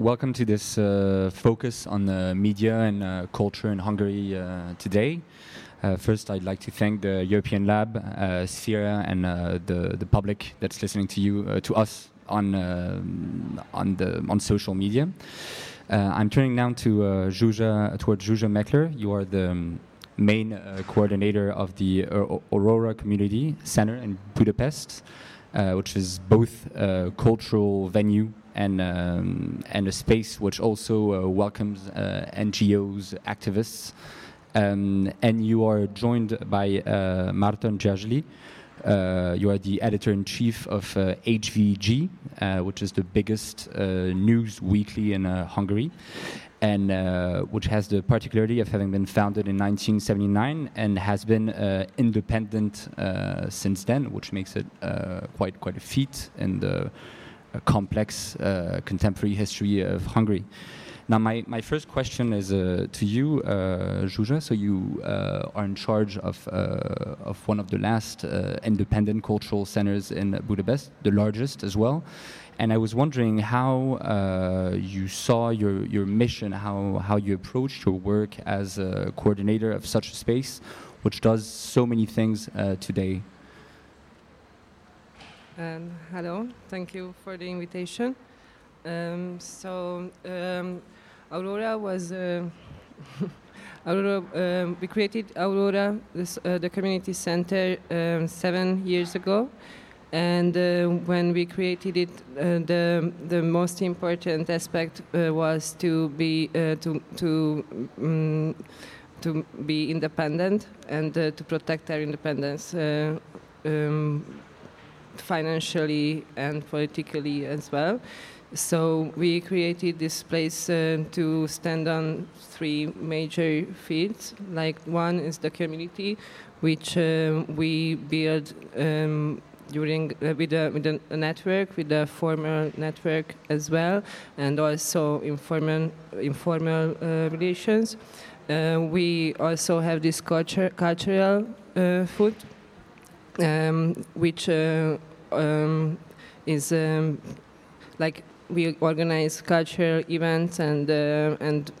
welcome to this uh, focus on the media and uh, culture in Hungary uh, today. Uh, first, I'd like to thank the European Lab, uh, Sphere, and uh, the the public that's listening to you, uh, to us on on the on social media. I'm turning now to towards Zsuzsa Meckler. You are the main coordinator of the Aurora Community Center in Budapest. Uh, which is both a cultural venue and um, and a space which also uh, welcomes uh, NGOs, activists. Um, and you are joined by uh, Györgyi. Uh, you are the editor in chief of HVG, which is the biggest news weekly in Hungary and uh, which has the particularity of having been founded in 1979 and has been uh, independent uh, since then, which makes it quite quite a feat in the complex uh, contemporary history of Hungary. Now, my, my first question is to you, uh. So you are in charge of of one of the last independent cultural centers in Budapest, the largest as well and I was wondering how uh, you saw your, your mission, how, how you approached your work as a coordinator of such a space, which does so many things uh, today. Um, hello, thank you for the invitation. Um, so, um, Aurora was. Uh, Aurora, um, we created Aurora, this, uh, the community center, um, seven years ago, and uh, when we created it, uh, the the most important aspect uh, was to be uh, to to um, to be independent and to protect our independence financially and politically as well. So we created this place to stand on three major fields. Like one is the community, which we build. Um, during uh, with a with a network with a formal network as well and also informal informal uh, relations uh, we also have this culture, cultural uh, food um, which uh, um, is um, like we organize cultural events and uh, and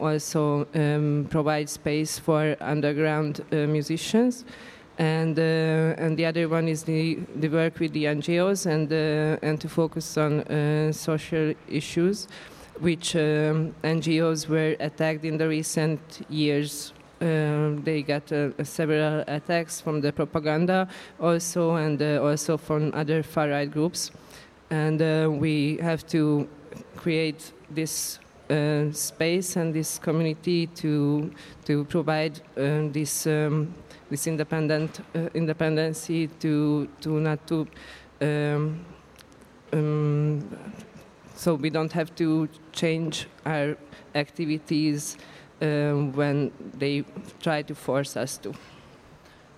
also um, provide space for underground musicians and uh, and the other one is the, the work with the NGOs and uh, and to focus on uh, social issues, which um, NGOs were attacked in the recent years. Um, they got uh, several attacks from the propaganda, also and uh, also from other far right groups, and uh, we have to create this space and this community to to provide this. Um, this independent uh, independency to to not to um, um, so we don't have to change our activities um, when they try to force us to.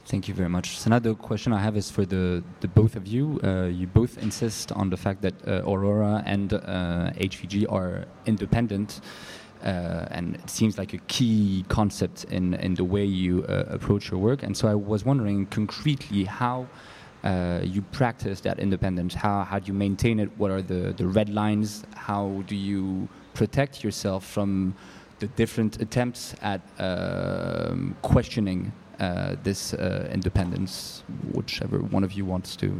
Thank you very much. So another question I have is for the, the both of you. Uh, you both insist on the fact that uh, Aurora and uh, HVG are independent uh, and it seems like a key concept in, in the way you uh, approach your work. And so I was wondering concretely how uh, you practice that independence. How, how do you maintain it? What are the, the red lines? How do you protect yourself from the different attempts at um, questioning uh, this uh, independence, whichever one of you wants to?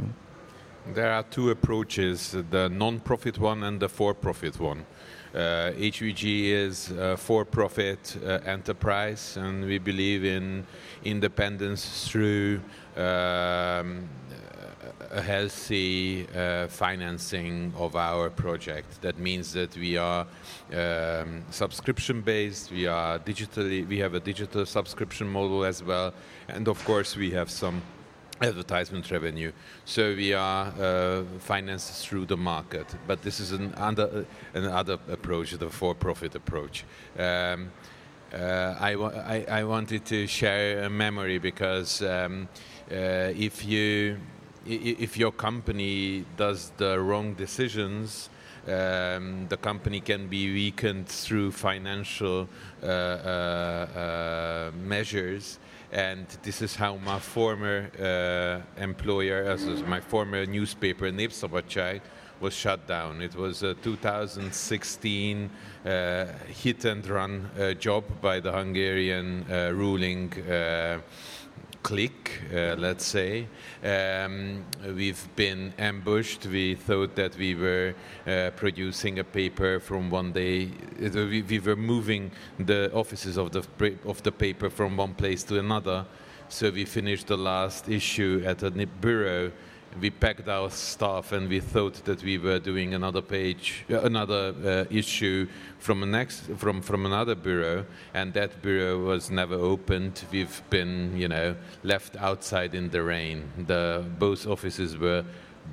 There are two approaches the non profit one and the for profit one. Uh, HVG is a for-profit uh, enterprise, and we believe in independence through um, a healthy uh, financing of our project. That means that we are um, subscription based. We are digitally. We have a digital subscription model as well, and of course we have some advertisement revenue. So we are uh, financed through the market. But this is an under, another approach, the for-profit approach. Um, uh, I, I, I, wanted to share a memory because um, uh, if you if your company does the wrong decisions, um, the company can be weakened through financial uh, uh, uh, measures and this is how my former uh, employer, as my former newspaper Népszabadság, was shut down. It was a 2016 uh, hit and run uh, job by the Hungarian ruling uh, clique, uh, let's say. Um, we've been ambushed. We thought that we were uh, producing a paper from one day. We, we, were moving the offices of the of the paper from one place to another. So we finished the last issue at a bureau we packed our stuff and we thought that we were doing another page, uh, another uh, issue from next from from another bureau, and that bureau was never opened. We've been, you know, left outside in the rain. The both offices were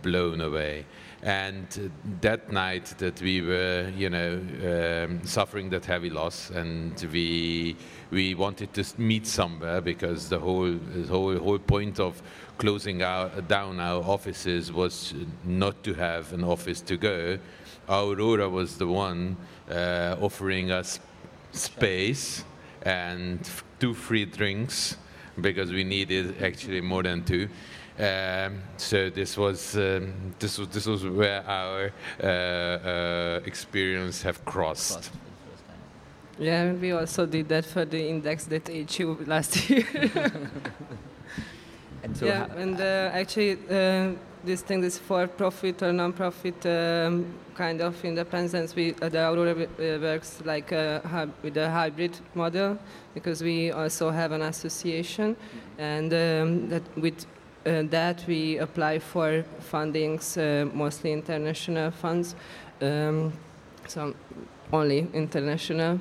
blown away. And that night that we were, you know, um, suffering that heavy loss, and we we wanted to meet somewhere because the whole the whole whole point of closing our, down our offices was not to have an office to go. Aurora was the one uh, offering us space and two free drinks because we needed actually more than two. Um, so this was um, this was this was where our uh, uh, experience have crossed. Yeah, we also did that for the index.hu last year. and so yeah, and uh, actually, uh, this thing, this for-profit or non-profit um, kind of independence, we uh, the Aurora uh, works like a, with a hybrid model because we also have an association, and um, that with that we apply for fundings, uh, mostly international funds, um, so only international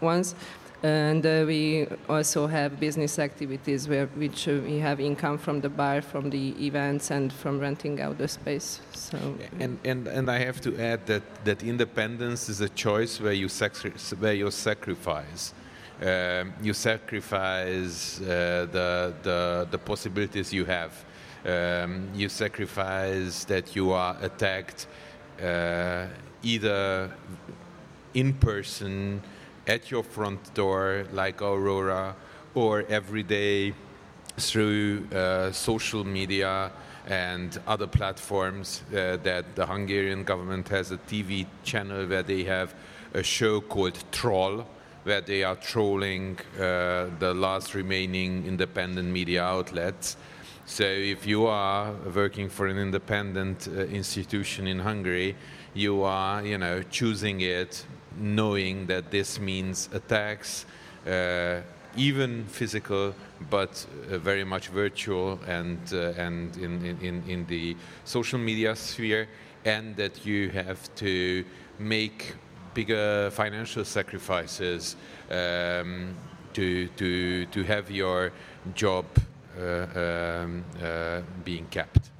ones. And uh, we also have business activities where which uh, we have income from the bar, from the events, and from renting out the space. So and and and I have to add that that independence is a choice where you sacri- where you sacrifice. Um, you sacrifice uh, the, the the possibilities you have. Um, you sacrifice that you are attacked uh, either in person at your front door, like Aurora, or every day through uh, social media and other platforms uh, that the Hungarian government has a TV channel where they have a show called Troll, where they are trolling uh, the last remaining independent media outlets. So if you are working for an independent uh, institution in Hungary, you are, you know, choosing it knowing that this means attacks, uh, even physical, but uh, very much virtual and, uh, and in, in, in the social media sphere, and that you have to make bigger financial sacrifices um, to, to, to have your job uh, um, uh, being kept.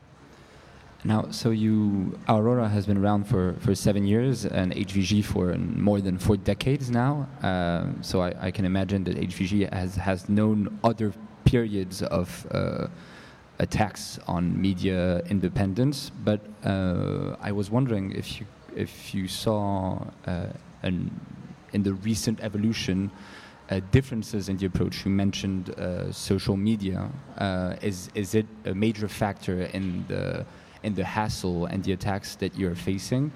Now, so you Aurora has been around for, for seven years and HVG for more than four decades now. Uh, so I, I, can imagine that HVG has has known other periods of uh, attacks on media independence. But uh, I was wondering if you if you saw uh, an, in the recent evolution. Uh, differences in the approach. You mentioned uh, social media. is is it a major factor in the and the hassle and the attacks that you're facing.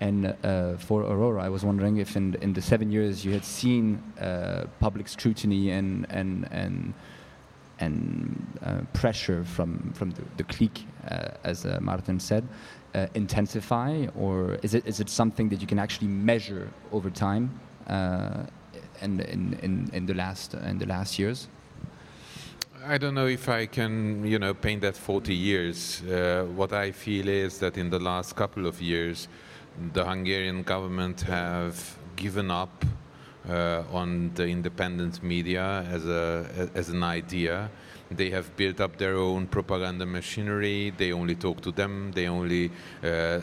And uh, for Aurora, I was wondering if in, in the seven years you had seen uh, public scrutiny and and and and uh, pressure from from the, the clique, uh, as uh, Martin said, uh, intensify, or is it is it something that you can actually measure over time? and in, in, in the last in the last years. I don't know if I can, you know, paint that 40 years. Uh, what I feel is that in the last couple of years, the Hungarian government have given up uh, on the independent media as a as an idea. They have built up their own propaganda machinery. They only talk to them. They only uh, uh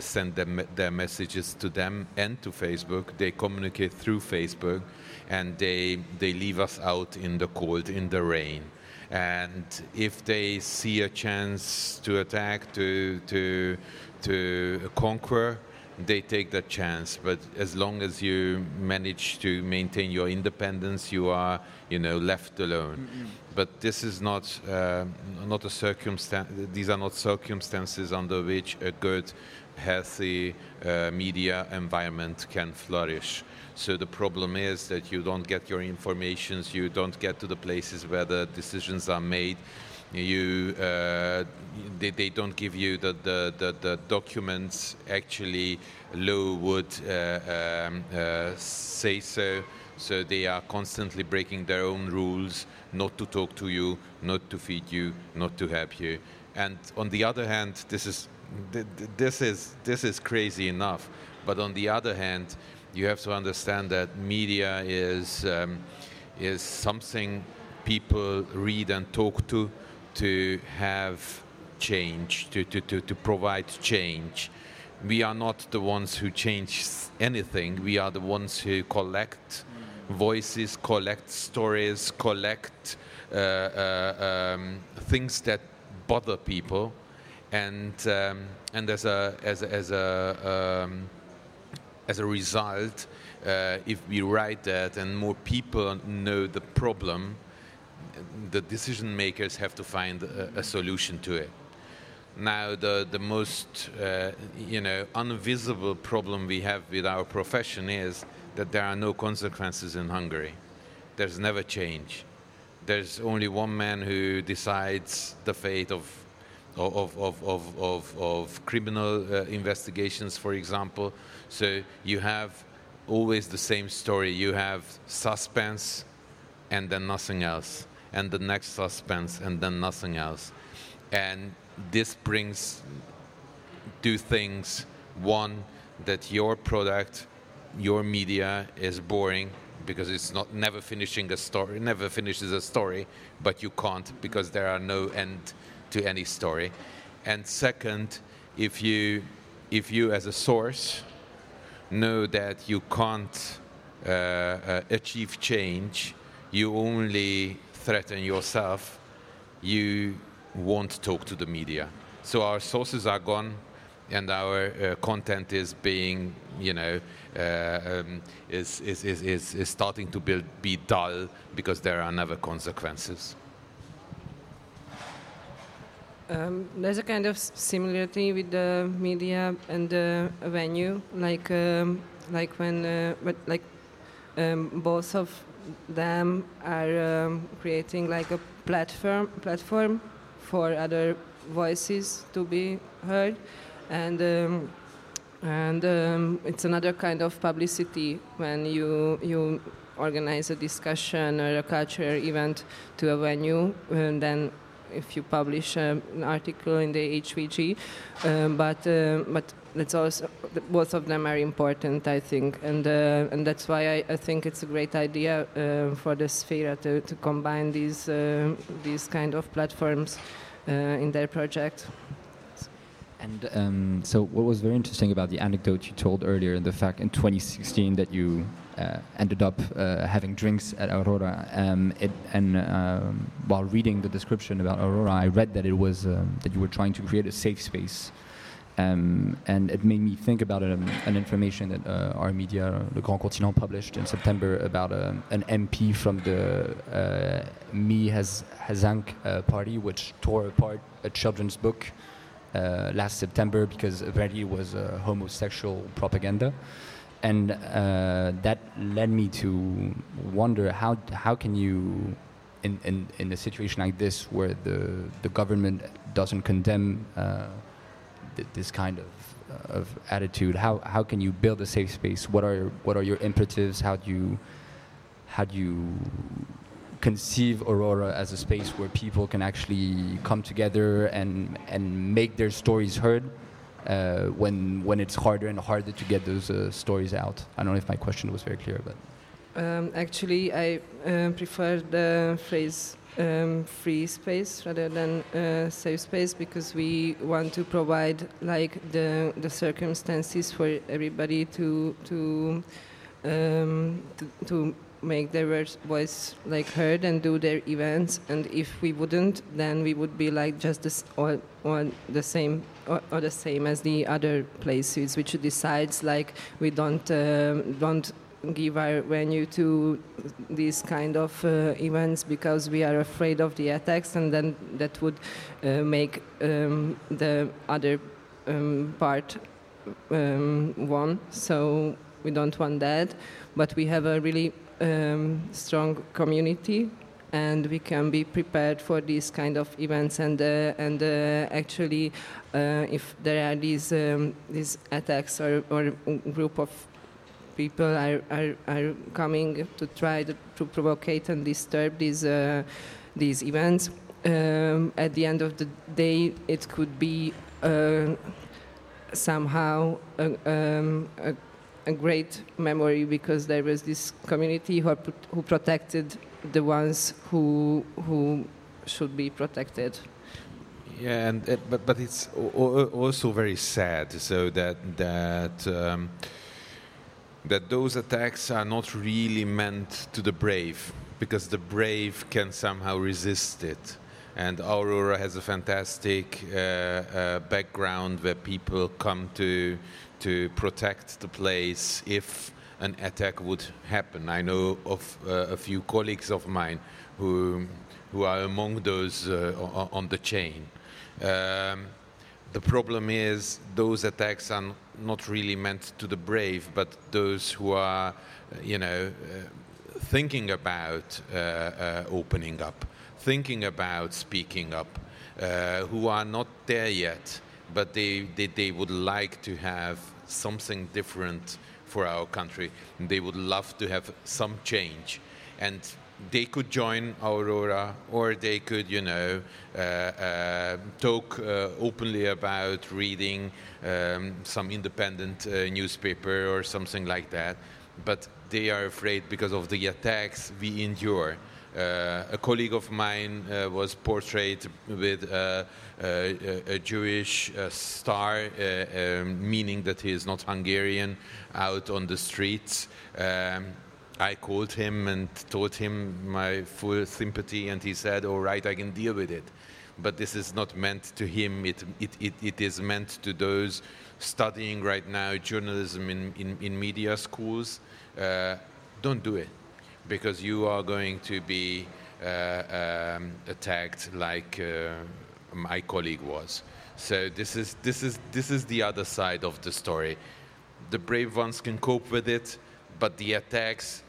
send them, their messages to them and to Facebook. They communicate through Facebook, and they they leave us out in the cold, in the rain and if they see a chance to attack, to to to conquer, they take that chance. But as long as you manage to maintain your independence, you are you know left alone. Mm-hmm. But this is not uh, not a circumstance. These are not circumstances under which a good healthy uh, media environment can flourish. So the problem is that you don't get your informations, you don't get to the places where the decisions are made. You, uh, they, they, don't give you the, the, the, the documents actually law would uh, um, uh, say so. So they are constantly breaking their own rules, not to talk to you, not to feed you, not to help you. And on the other hand, this is this is this is crazy enough. But on the other hand, you have to understand that media is um, is something people read and talk to to have change, to, to, to, to provide change. We are not the ones who change anything. We are the ones who collect voices, collect stories, collect uh, uh, um, things that bother people, and um, and as a as a, as a um, as a result, uh, if we write that and more people know the problem, the decision makers have to find a, a solution to it. Now, the, the most uh, you know, invisible problem we have with our profession is that there are no consequences in Hungary. There's never change. There's only one man who decides the fate of, of, of, of, of, of criminal uh, investigations, for example. So you have always the same story. You have suspense and then nothing else and the next suspense and then nothing else. And this brings two things. One, that your product, your media is boring because it's not never finishing a story, never finishes a story, but you can't because there are no end to any story. And second, if you if you as a source know that you can't uh, uh, achieve change, you only threaten yourself, you won't talk to the media. So our sources are gone, and our uh, content is being, you know, uh, um, is, is, is, is, starting to build, be dull because there are never consequences. Um, there's a kind of similarity with the media and the venue, like um, like when uh, like um, both of them are um, creating like a platform platform for other voices to be heard, and um, and um, it's another kind of publicity when you you organize a discussion or a cultural event to a venue, and then if you publish um, an article in the HVG, um, but uh, but that's also both of them are important, I think, and uh, and that's why I, I, think it's a great idea uh, for the Sphere to, to combine these uh, these kind of platforms uh, in their project. And um, so, what was very interesting about the anecdote you told earlier, and the fact in 2016 that you uh, ended up uh, having drinks at Aurora, um, it, and um, while reading the description about Aurora, I read that it was um, that you were trying to create a safe space um, and it made me think about um, an information that uh, our media, Le Grand Continent, published in September about um, an MP from the uh, Mi Hazank uh, party, which tore apart a children's book uh, last September because apparently it was homosexual propaganda. And uh, that led me to wonder how, how can you, in, in, in a situation like this where the, the government doesn't condemn uh, th this kind of of attitude? How how can you build a safe space? What are what are your imperatives? How do you how do you conceive Aurora as a space where people can actually come together and and make their stories heard uh, when when it's harder and harder to get those uh, stories out? I don't know if my question was very clear, but um, actually I uh, prefer the phrase um, free space rather than uh, safe space because we want to provide like the the circumstances for everybody to to um, to, to make their voice like heard and do their events. And if we wouldn't then we would be like just this or, or the same or, or, the same as the other places which decides like we don't um, don't give our venue to these kind of uh, events because we are afraid of the attacks, and then that would uh, make um, the other um, part um, so we don't want that. But we have a really um, strong community, and we can be prepared for these kind of events. And uh, and uh, actually, uh, if there are these um, these attacks or, or group of people are, are, are coming to try to, to provocate and disturb these uh, these events. Um, at the end of the day, it could be uh, somehow a, um, a, a, great memory because there was this community who, who protected the ones who who should be protected. Yeah, and but but it's also very sad. So that that. Um, that those attacks are not really meant to the brave because the brave can somehow resist it. And Aurora has a fantastic uh, uh, background where people come to to protect the place if an attack would happen. I know of uh, a few colleagues of mine who who are among those uh, on the chain. Um, the problem is those attacks are not really meant to the brave, but those who are, you know, uh, thinking about uh, uh, opening up, thinking about speaking up, uh, who are not there yet, but they, they, they would like to have something different for our country. They would love to have some change. And they could join Aurora, or they could, you know, uh, uh, talk uh, openly about reading um, some independent uh, newspaper or something like that. But they are afraid because of the attacks we endure. Uh, a colleague of mine uh, was portrayed with a, a Jewish star, um, meaning that he is not Hungarian, out on the streets. Um, I called him and told him my full sympathy, and he said, All right, I can deal with it. But this is not meant to him, it, it, it, it is meant to those studying right now journalism in, in, in media schools. Uh, don't do it because you are going to be uh, um, attacked like uh, my colleague was. So this is, this, is, this is the other side of the story. The brave ones can cope with it, but the attacks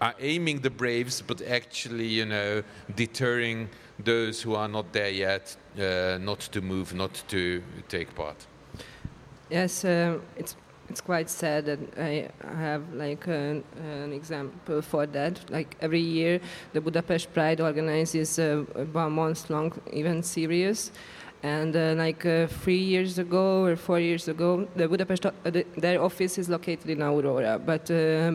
are aiming the Braves, but actually, you know, deterring those who are not there yet, uh, not to move, not to take part. Yes, uh, it's it's quite sad that I have like an, an, example for that. Like every year, the Budapest Pride organizes a, a one month long event series and uh, like uh, three years ago or four years ago, the Budapest, uh, the, their office is located in Aurora. But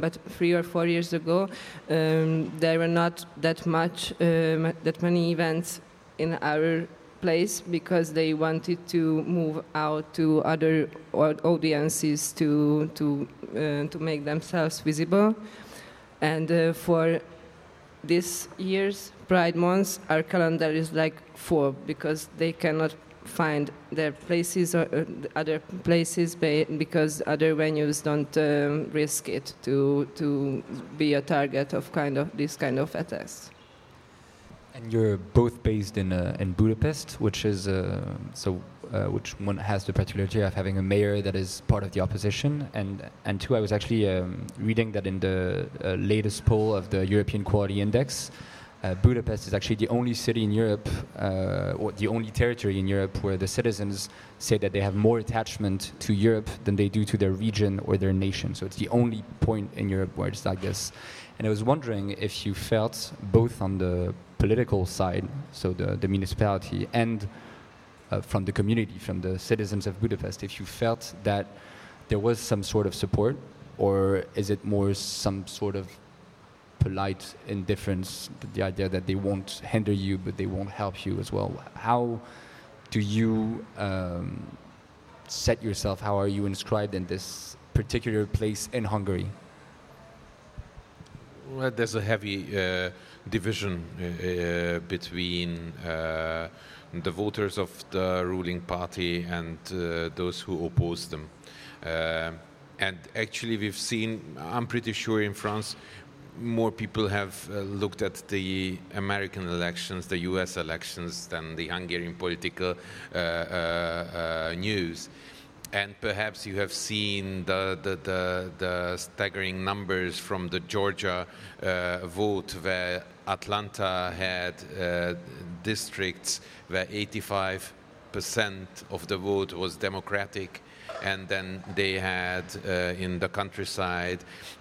but three or four years ago, um, there were not that much that many events in our place because they wanted to move out to other audiences to to uh, to make themselves visible, and uh, for this year's Pride Month, our calendar is like four because they cannot find their places or uh, other places because other venues don't um, risk it to to be a target of kind of this kind of attacks. And you're both based in uh, in Budapest, which is uh, so uh, which one has the particularity of having a mayor that is part of the opposition, and and two, I was actually um, reading that in the uh, latest poll of the European Quality Index. Uh, Budapest is actually the only city in Europe, uh, or the only territory in Europe, where the citizens say that they have more attachment to Europe than they do to their region or their nation. So it's the only point in Europe where it's like this. And I was wondering if you felt both on the political side, so the, the municipality, and uh, from the community, from the citizens of Budapest, if you felt that there was some sort of support, or is it more some sort of polite indifference, the idea that they won't hinder you, but they won't help you as well? How do you um, set yourself? How are you inscribed in this particular place in Hungary? Well, there's a heavy uh, division uh, uh between uh, the voters of the ruling party and uh, those who oppose them. Uh, and actually, we've seen, I'm pretty sure in France, more people have uh, looked at the American elections, the US elections, than the Hungarian political uh, uh, uh news. and perhaps you have seen the, the, the, the staggering numbers from the Georgia uh, vote where Atlanta had districts where 85% of the vote was Democratic and then they had uh, in the countryside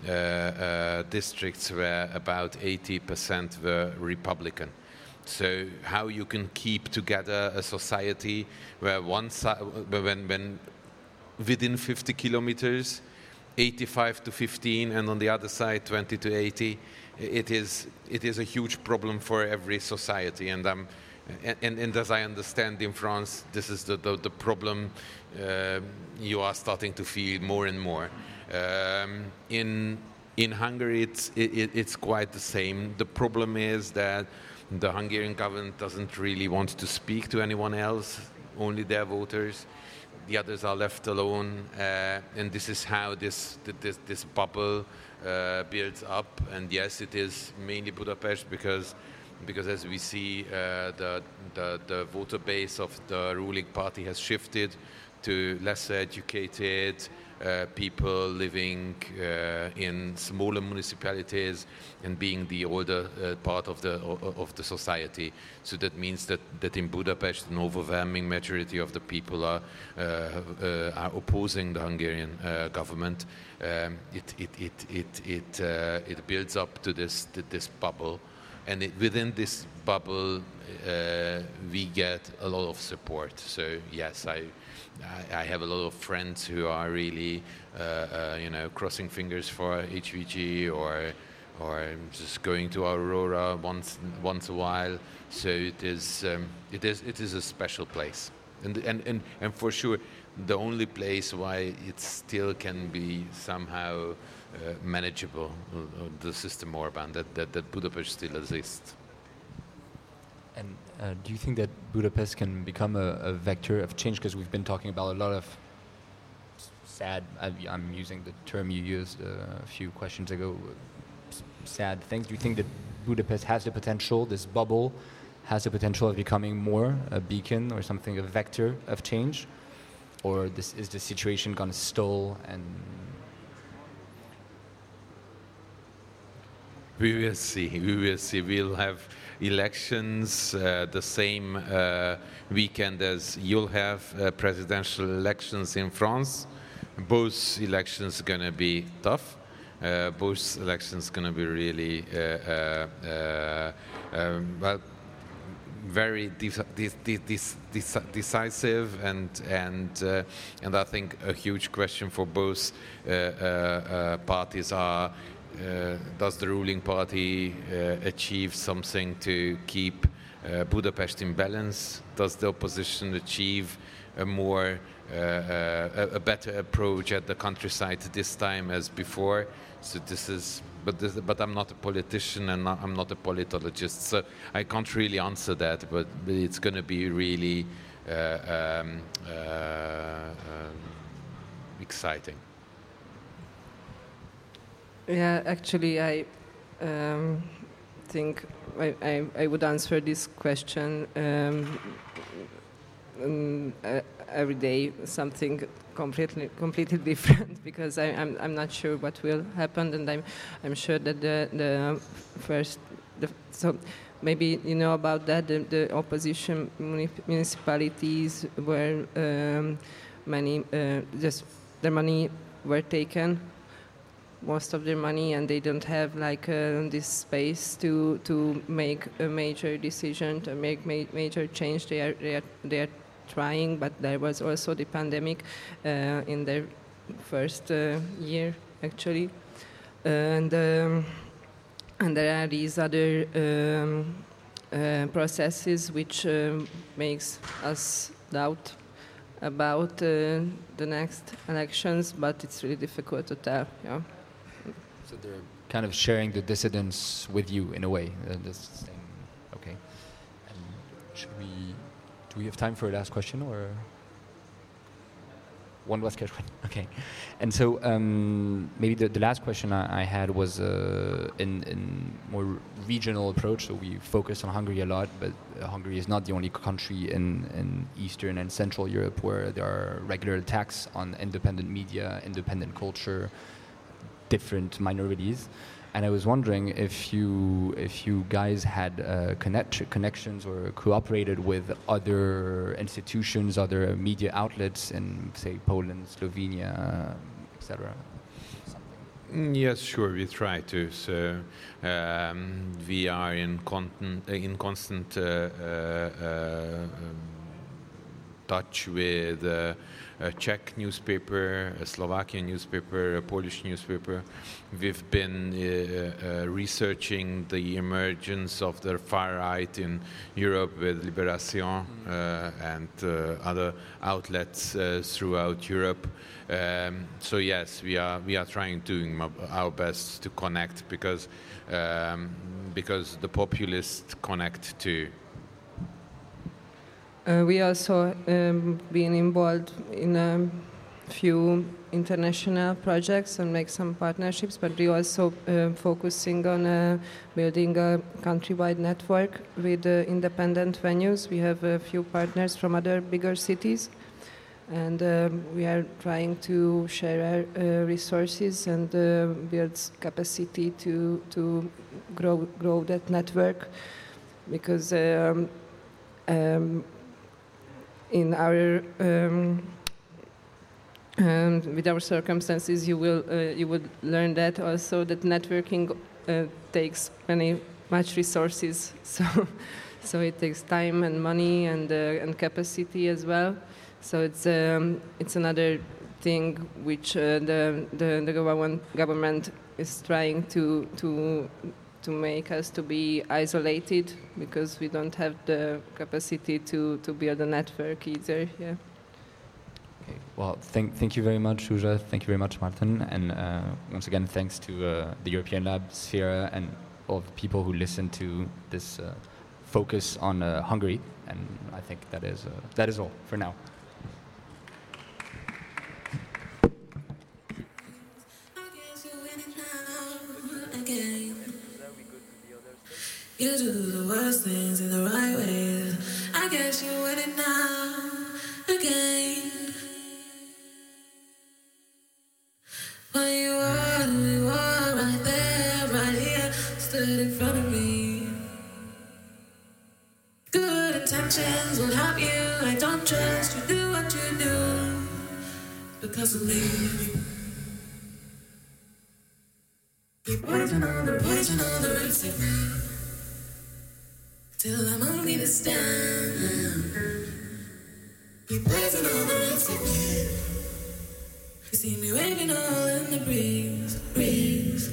uh, uh, districts where about 80% were Republican. So how you can keep together a society where one side, when, when within 50 kilometers, 85 to 15, and on the other side 20 to 80, it is it is a huge problem for every society. And um, and, and, as I understand in France, this is the, the, the problem uh, you are starting to feel more and more. Um, in, in Hungary, it's, it, it's quite the same. The problem is that the Hungarian government doesn't really want to speak to anyone else, only their voters. The others are left alone, uh, and this is how this, this, this bubble uh, builds up. And yes, it is mainly Budapest because because as we see, uh, the, the, the, voter base of the ruling party has shifted to lesser educated uh, people living uh, in smaller municipalities and being the older uh, part of the of the society. So that means that, that in Budapest, an overwhelming majority of the people are uh, uh, are opposing the Hungarian government. Um, it it it it it, it builds up to this to this bubble and it, within this bubble, uh, we get a lot of support. So yes, I, I, have a lot of friends who are really, uh, uh, you know, crossing fingers for HVG or, or just going to Aurora once once a while. So it is, um, it is, it is a special place, and and and and for sure, the only place why it still can be somehow uh, manageable, uh, the system Orban, that, that, that Budapest still exists. And uh, do you think that Budapest can become a, a vector of change? Because we've been talking about a lot of sad, I, am using the term you used uh, a few questions ago, sad things. Do you think that Budapest has the potential, this bubble has the potential of becoming more a beacon or something, a vector of change? Or this, is the situation going to stall and We will see. We will see. We'll have elections uh, the same uh, weekend as you'll have uh, presidential elections in France. Both elections are going to be tough. Uh, both elections are going to be really uh, uh, um, well very decisive and and and I think a huge question for both parties are does the ruling party uh, achieve something to keep uh, Budapest in balance? Does the opposition achieve a more a, a, better approach at the countryside this time as before? So this is, but this, but I'm not a politician and I'm not a politologist, so I can't really answer that. But, it's going to be really uh, um, uh, um, exciting. Yeah, actually, I um, think I, I, I, would answer this question um, um, uh, every day something completely completely different because I, am I'm, I'm not sure what will happen and I'm I'm sure that the the first the, so maybe you know about that the, the opposition municipalities where um, many uh, just the money were taken most of their money and they don't have like uh, this space to to make a major decision to make ma major change. They are, they are they are trying but there was also the pandemic uh, in their first uh, year actually. And um, and there are these other um, uh, processes which um, makes us doubt about uh, the next elections but it's really difficult to tell yeah so they're kind of sharing the dissidents with you in a way. Uh, okay. And should we? Do we have time for a last question or? one last question. Okay, and so um, maybe the, the last question I, I had was uh, in, in more regional approach. So we focus on Hungary a lot, but uh, Hungary is not the only country in, in Eastern and Central Europe where there are regular attacks on independent media, independent culture, different minorities and I was wondering if you if you guys had uh, connect, connections or cooperated with other institutions, other media outlets in say Poland, Slovenia, etc. Mm, yes, sure. We try to. So um, we are in constant in constant uh, uh, um, touch with uh, a Czech newspaper, a Slovakian newspaper, a Polish newspaper. We've been uh, uh, researching the emergence of the far right in Europe with Liberation uh, and uh, other outlets uh, throughout Europe. Um, so yes, we are we are trying doing our best to connect because um, because the populists connect too. Uh, we also um, been involved in a few international projects and make some partnerships, but we also uh, focusing on uh, building a countrywide network with uh, independent venues. We have a few partners from other bigger cities, and um, we are trying to share our uh, resources and uh, build capacity to to grow grow that network because. Um, um, in our um, um, with our circumstances, you will uh, you would learn that also that networking uh, takes many much resources. So so it takes time and money and uh, and capacity as well. So it's um, it's another thing which uh, the, the the government government is trying to to to make us to be isolated because we don't have the capacity to, to build a network either. Yeah. Okay. Well, thank, thank you very much, Zsuzsa. Thank you very much, Martin. And uh, once again, thanks to uh, the European Lab, Sphere, and all the people who listen to this uh, focus on uh, Hungary. And I think that is, uh, that is all for now. You do the worst things in the right ways. I guess you with it now again. When you were, you were right there, right here, stood in front of me. Good intentions will help you. I don't trust you. Do what you do because of me. Keep poison on the poison on the recipe till I'm only the stand. Keep praising all the recipe. You see me waving all in the breeze, breeze,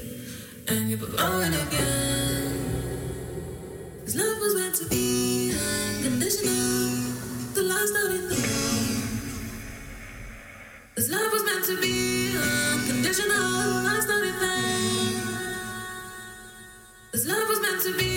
and you're blowing again. This love was meant to be unconditional, the last note in the world. This love was meant to be unconditional, the last note in This love was meant to be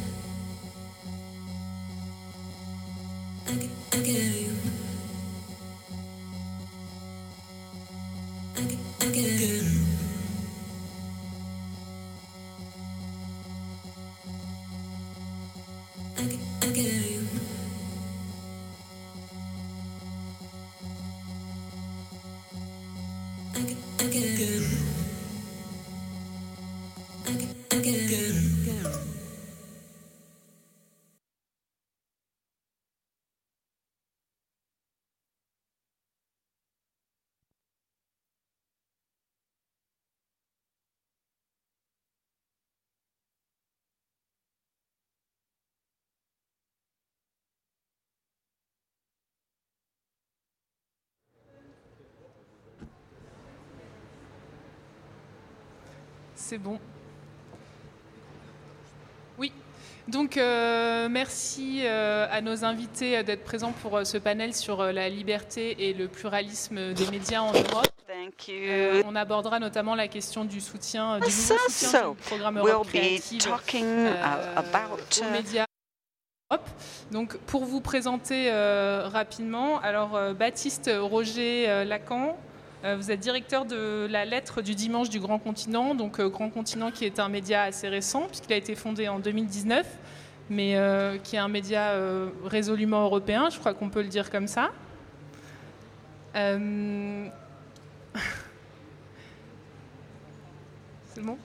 C'est bon. Oui. Donc, euh, merci euh, à nos invités euh, d'être présents pour euh, ce panel sur la liberté et le pluralisme des médias en Europe. Thank you. on abordera notamment la question du soutien, du nouveau soutien du programme Europe about aux médias Europe. Donc, pour vous présenter euh, rapidement, alors euh, Baptiste Roger euh, Lacan, vous êtes directeur de la lettre du dimanche du Grand Continent, donc euh, Grand Continent qui est un média assez récent puisqu'il a été fondé en 2019, mais euh, qui est un média euh, résolument européen, je crois qu'on peut le dire comme ça. Euh, C'est bon?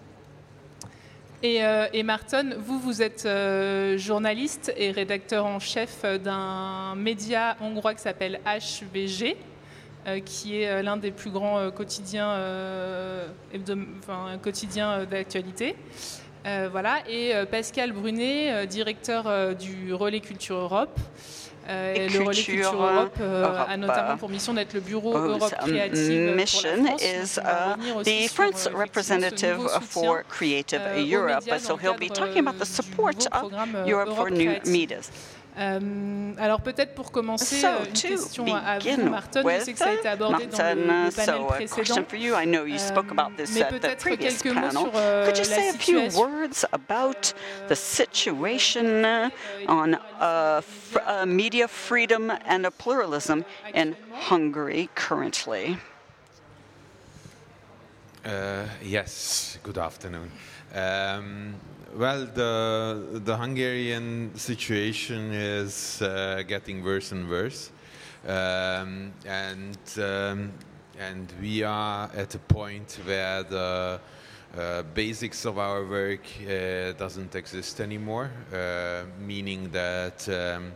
Et, euh, et Marton, vous, vous êtes euh, journaliste et rédacteur en chef d'un média hongrois qui s'appelle HVG, euh, qui est euh, l'un des plus grands euh, quotidiens, euh, hebdom- enfin, un quotidien euh, d'actualité. Euh, voilà. Et euh, Pascal Brunet, euh, directeur euh, du Relais Culture Europe. Euh, Et et le Relais Culture Culture Europe euh, Europe, a notamment euh, pour mission d'être le bureau whose, Europe um, Créative mission pour la France. is, Donc, on va uh, revenir aussi the sur, France euh, effectivement, ce representative nouveau soutien for Creative euh, aux Europe. médias So dans le he'll be cadre, talking about euh, the du support nouveau of programme, euh, Europe for Europe New Creative. Euh, alors peut-être pour commencer, So, euh, une question à vous, Martin. Je sais que ça a été abordé dans le, uh, panel so a précédent. question for you. I know you spoke about Euh, this mais at the peut-être previous quelques mots panel. sur euh, Could you la say a few situation? words about the situation on uh, f- uh, media freedom and pluralism in Hungary currently? Uh, yes, good afternoon. Um, well, the, the Hungarian situation is uh, getting worse and worse. Um, and, um, and we are at a point where the uh, basics of our work uh, doesn't exist anymore, uh, meaning that um,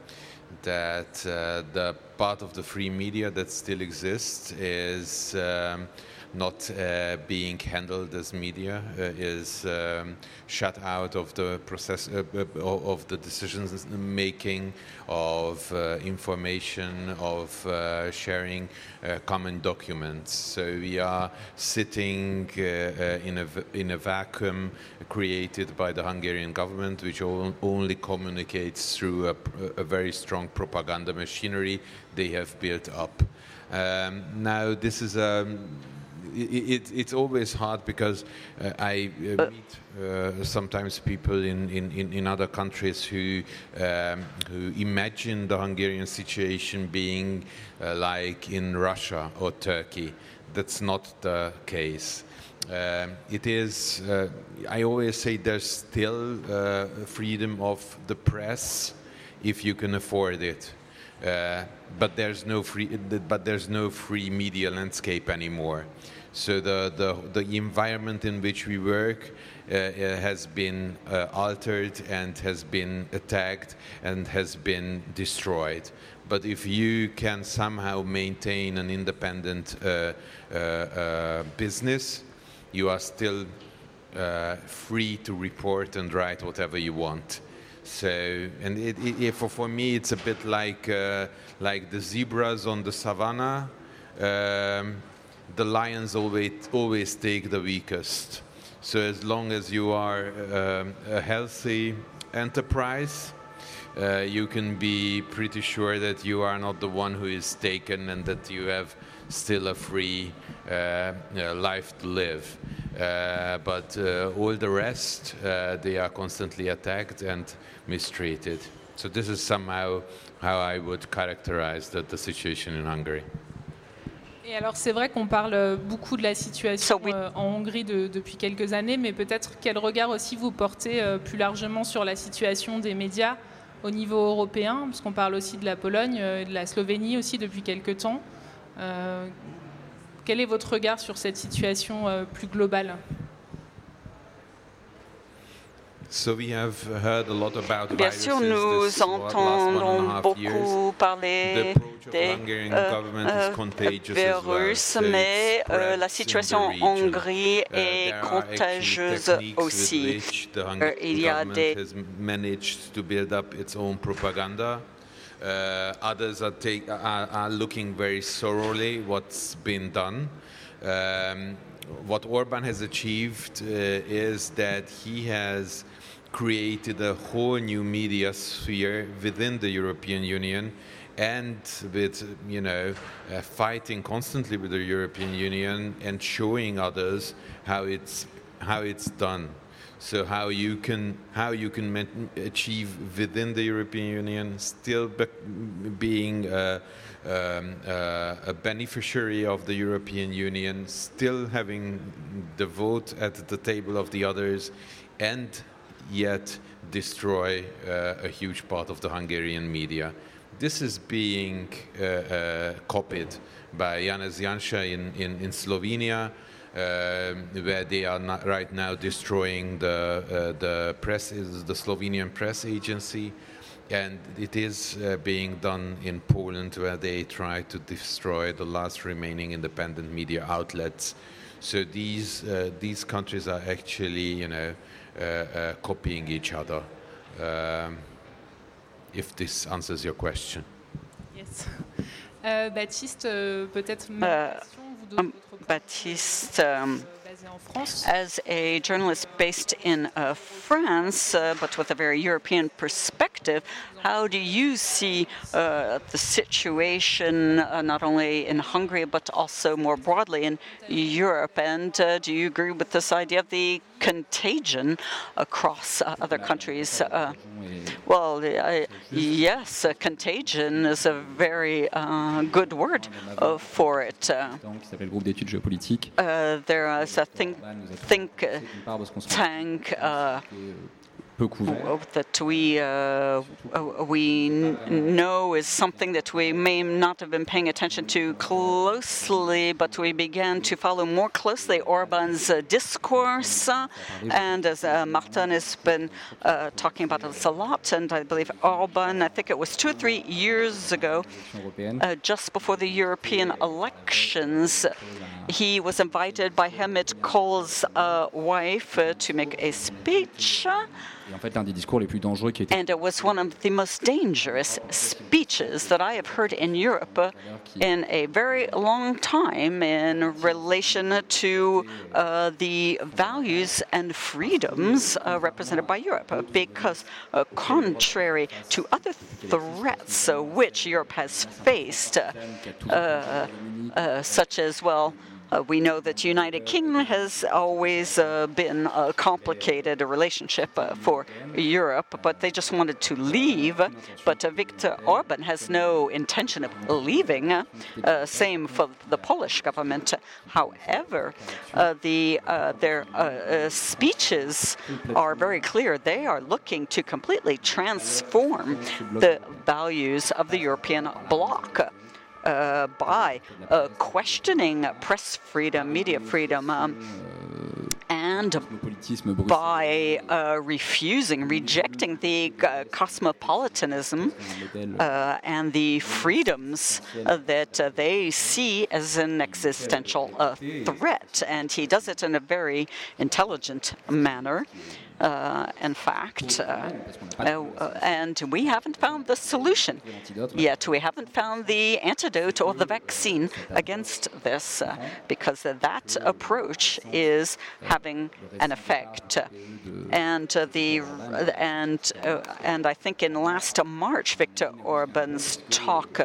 that uh, the part of the free media that still exists is um, not uh, being handled as media, uh, is um, shut out of the process uh, uh, of the decisions making, of information, of sharing common documents. So we are sitting in a in a vacuum created by the Hungarian government, which only communicates through a, a very strong propaganda machinery they have built up. Um, now, this is um, i- it, it's always hard because uh, I uh, meet uh, sometimes people in, in, in, in other countries who um, who imagine the Hungarian situation being uh, like in Russia or Turkey. That's not the case. Um, it is. Uh, I always say there's still uh, freedom of the press if you can afford it. Uh, but there's no free, but there's no free media landscape anymore. So the, the, the environment in which we work uh, uh, has been uh, altered and has been attacked and has been destroyed. But if you can somehow maintain an independent uh, business, you are still free to report and write whatever you want. So, and it, it, for, for me, it's a bit like, uh, like the zebras on the savannah. Um, the lions always, always take the weakest. So, as long as you are um, a healthy enterprise, uh, you can be pretty sure that you are not the one who is taken and that you have still a free uh, uh, life to live. Uh, but uh, all the rest, uh, they are constantly attacked and mistreated. So this is somehow how I would characterize the, the situation in Hungary. Et alors c'est vrai qu'on parle beaucoup de la situation So we- euh, en Hongrie de- depuis quelques années, mais peut-être quel regard aussi vous portez euh, plus largement sur la situation des médias au niveau européen, parce qu'on parle aussi de la Pologne euh, et de la Slovénie aussi depuis quelques temps. Euh, quel est votre regard sur cette situation euh, plus globale? Bien sûr, nous entendons beaucoup parler des euh, euh virus, mais euh, la situation en Hongrie est contagieuse aussi. Il y a des Uh, others are, take, are, are looking very thoroughly what's been done. Um, what Orban has achieved uh, is that he has created a whole new media sphere within the European Union and with you know uh, fighting constantly with the European Union and showing others how it's how it's done so how you can how you can achieve within the European Union still be being uh, um, a beneficiary of the European Union, still having the vote at the table of the others, and yet destroy uh, a huge part of the Hungarian media. This is being uh, uh, copied by Janez Janša in, in, in Slovenia. Uh, where they are right now destroying the uh, the press is the Slovenian press agency, and it is uh, being done in Poland where they try to destroy the last remaining independent media outlets. So these uh, these countries are actually you know uh, copying each other. Um, if this answers your question. Yes. Baptiste, peut-être. Baptiste, um, as a journalist based in uh, France, uh, but with a very European perspective, how do you see uh, the situation uh, not only in Hungary but also more broadly in Europe? And uh, do you agree with this idea of the contagion across uh, other countries? Uh, well, yes, contagion is a very uh, good word for it. there is a think, think tank that we uh, we know is something that we may not have been paying attention to closely, but we began to follow more closely Orban's uh, discourse, uh, and as uh, Martin has been uh, talking about this a lot, and I believe Orban, I think it was two or three years ago, uh, just before the European elections, he was invited by Helmut Kohl's wife to make a speech. Et en fait, l'un des discours les plus dangereux qui était. And it was one of the most dangerous speeches that I have heard in Europe uh, in a very long time in relation to uh, the values and freedoms uh, represented by Europe. Uh, because, uh, contrary to other threats uh, which Europe has faced, such as, well, uh, we know that United Kingdom has always uh, been a complicated relationship uh, for Europe, but they just wanted to leave. But uh, Viktor Orban has no intention of leaving. Uh, same for the Polish government. However, uh, the their speeches are very clear. They are looking to completely transform the values of the European bloc uh, by uh, questioning press freedom, media freedom. Um, and by uh, refusing, rejecting the uh, cosmopolitanism uh, and the freedoms that uh, they see as an existential threat. And he does it in a very intelligent manner. Uh, in fact, uh, uh, uh, and we haven't found the solution yet. We haven't found the antidote or the vaccine against this, uh, because that approach is having an effect. And uh, the and and I think in last March, Viktor Orban's talk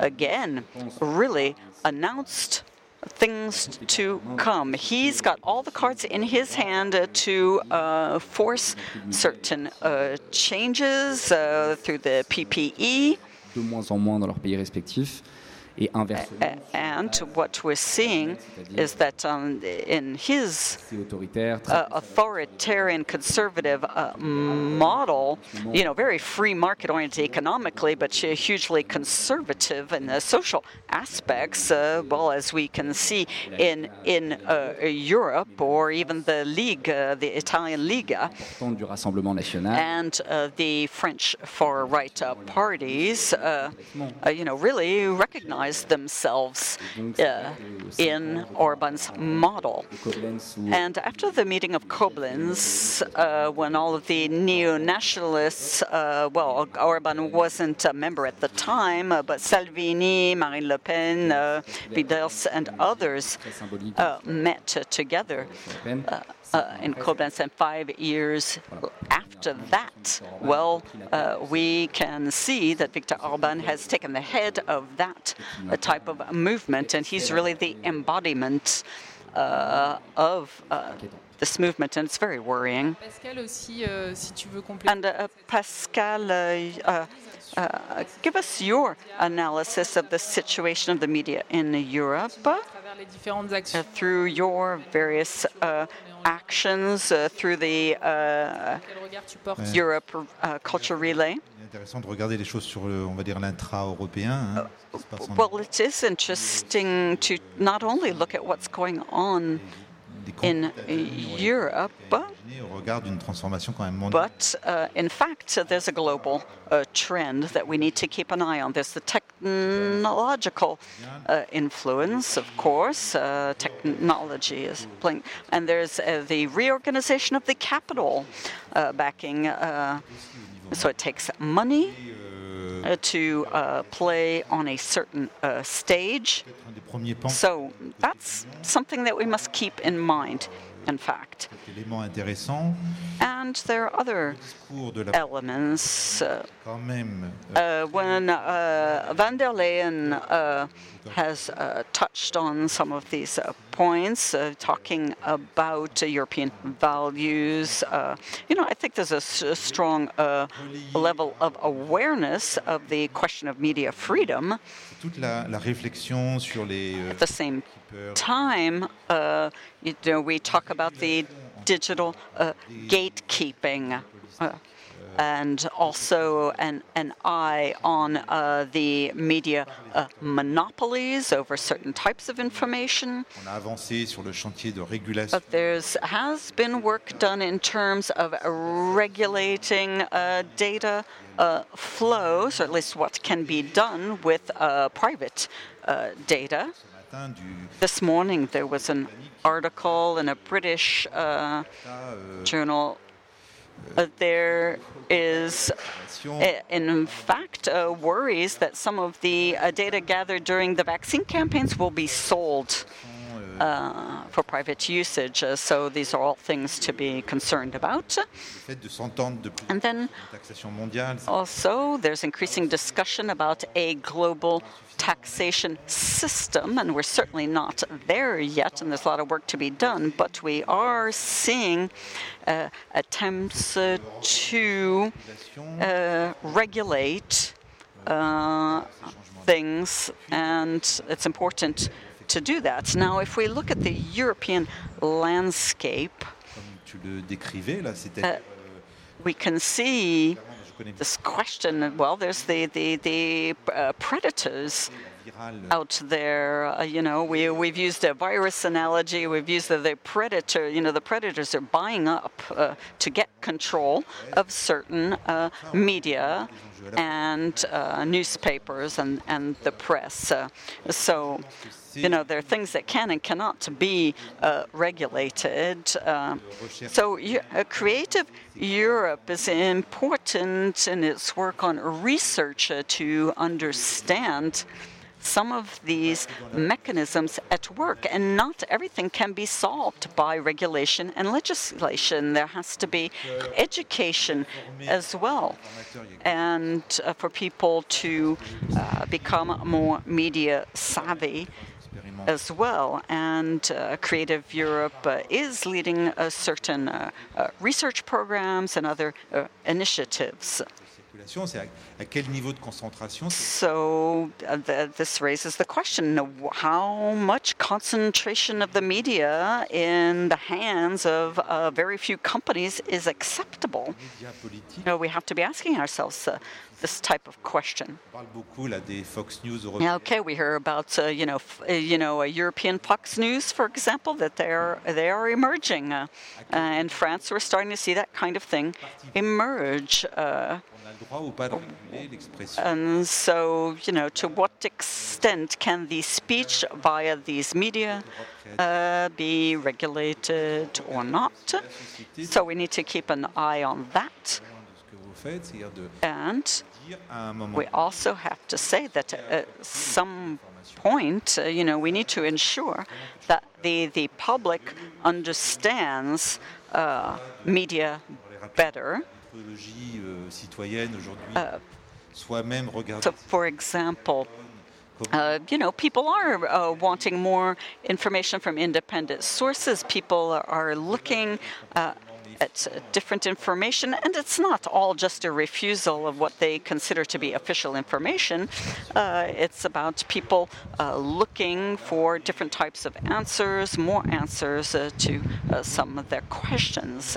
again really announced things to come. He's got all the cards in his hand uh, to uh, force certain uh, changes uh, through the PPE. De moins en moins dans leurs pays respectifs. And what we're seeing is that um, in his uh, authoritarian conservative uh, model, you know, very free market oriented economically, but hugely conservative in the social aspects, uh, well, as we can see in, in uh, Europe or even the League, uh, the Italian Liga, and uh, the French far right parties, you know, really recognize recognize themselves uh, in Orban's model. And after the meeting of Koblenz, uh, when all of the neo nationalists, uh, well, Orban wasn't a member at the time, uh, but Salvini, Marine Le Pen, uh, Wilders, and others uh, met together uh, in Koblenz, and five years after that, well, uh, we can see that Viktor Orban has taken the head of that uh, type of movement, and he's really the embodiment uh, of uh, this movement, and it's very worrying. Pascal aussi, euh, si tu veux. And uh, Pascal, uh, uh, give us your analysis of the situation of the media in Europe à travers les différentes uh, through your various uh, actions uh, through the uh, Quel regard tu portes Europe uh, Culture Relay. Intéressant de regarder les choses sur le, on va dire, l'intra-européen. hein, ce qui se passe en Well, it is interesting to not only look at what's going on des in conflits d'avenir, ouais, Europe, imaginez au regard d'une transformation quand même mondiale. but uh, in fact, there's a global uh, trend that we need to keep an eye on. There's the technological uh, influence, of course. Uh, technology is playing, and there's uh, the reorganization of the capital uh, backing. Uh, so it takes money uh, to uh, play on a certain uh, stage. un des premiers pans, So that's something that we must keep in mind, in fact. cet élément intéressant, And there are other discours de la elements. Uh, euh, uh, when uh, van der Leyen uh, has uh, touched on some of these uh, points, uh, talking about uh, European values, uh, you know, I think there's a, s- a strong uh, level of awareness of the question of media freedom. toute la, la réflexion sur les euh, At the same time, uh, you know, we talk about the digital uh, gatekeeping. Uh, and also an, an eye on uh, the media uh, monopolies over certain types of information. on a avancé sur le chantier de régulation But there's has been work done in terms of regulating uh, data uh, flows, or at least what can be done with uh, private uh, data. This morning there was an article in a British uh, journal. Uh, there is, uh, in fact, uh, worries that some of the uh, data gathered during the vaccine campaigns will be sold uh, for private usage. Uh, so these are all things to be concerned about. le fait de s'entendre de plus en And then plus taxation mondiale, c'est also, there's increasing discussion about a global taxation system, and we're certainly not there yet, and there's a lot of work to be done, but we are seeing uh, attempts uh, to uh, regulate uh, things, and it's important to do that. Now, if we look at the European landscape, tu le là, Uh, we can see je connais bien this question. Well, there's the the the uh, predators out there. Uh, you know, we we've used a virus analogy. We've used the, the predator. You know, the predators are buying up uh, to get control of certain uh, media and uh, newspapers and and the press. Uh, so. You know, there are things that can and cannot be uh, regulated. Uh, so, uh, Creative Europe is important in its work on research to understand some of these mechanisms at work. And not everything can be solved by regulation and legislation. There has to be education as well. And uh, for people to uh, become more media savvy as well. And uh, Creative Europe uh, is leading certain uh, uh, research programs and other uh, initiatives. Circulation, c'est à, à quel niveau de concentration So uh, th- this raises the question how much concentration of the media in the hands of uh, very few companies is acceptable? You know, we have to be asking ourselves uh, this type of question. On parle beaucoup là des Fox News Yeah, européens. okay, we hear about uh, you know uh, you know European Fox News, for example, that they are they are emerging. Uh, in France, we're starting to see that kind of thing emerge. On a le droit ou pas de réguler l'expression and so, you know, to what extent can the speech via these media uh, be regulated or not? So we need to keep an eye on that. de ce que vous au fait, c'est-à-dire de And dire à un moment we also have to say that at some point, uh, you know, we need to ensure that the, the public understands uh, media better. Euh, citoyenne aujourd'hui soit même regarder So, for example, uh, you know, people are uh, wanting more information from independent sources. People are, looking uh, at uh, different information, and it's not all just a refusal of what they consider to be official information. Uh, it's about people uh, looking for different types of answers, more answers uh, to uh, some of their questions.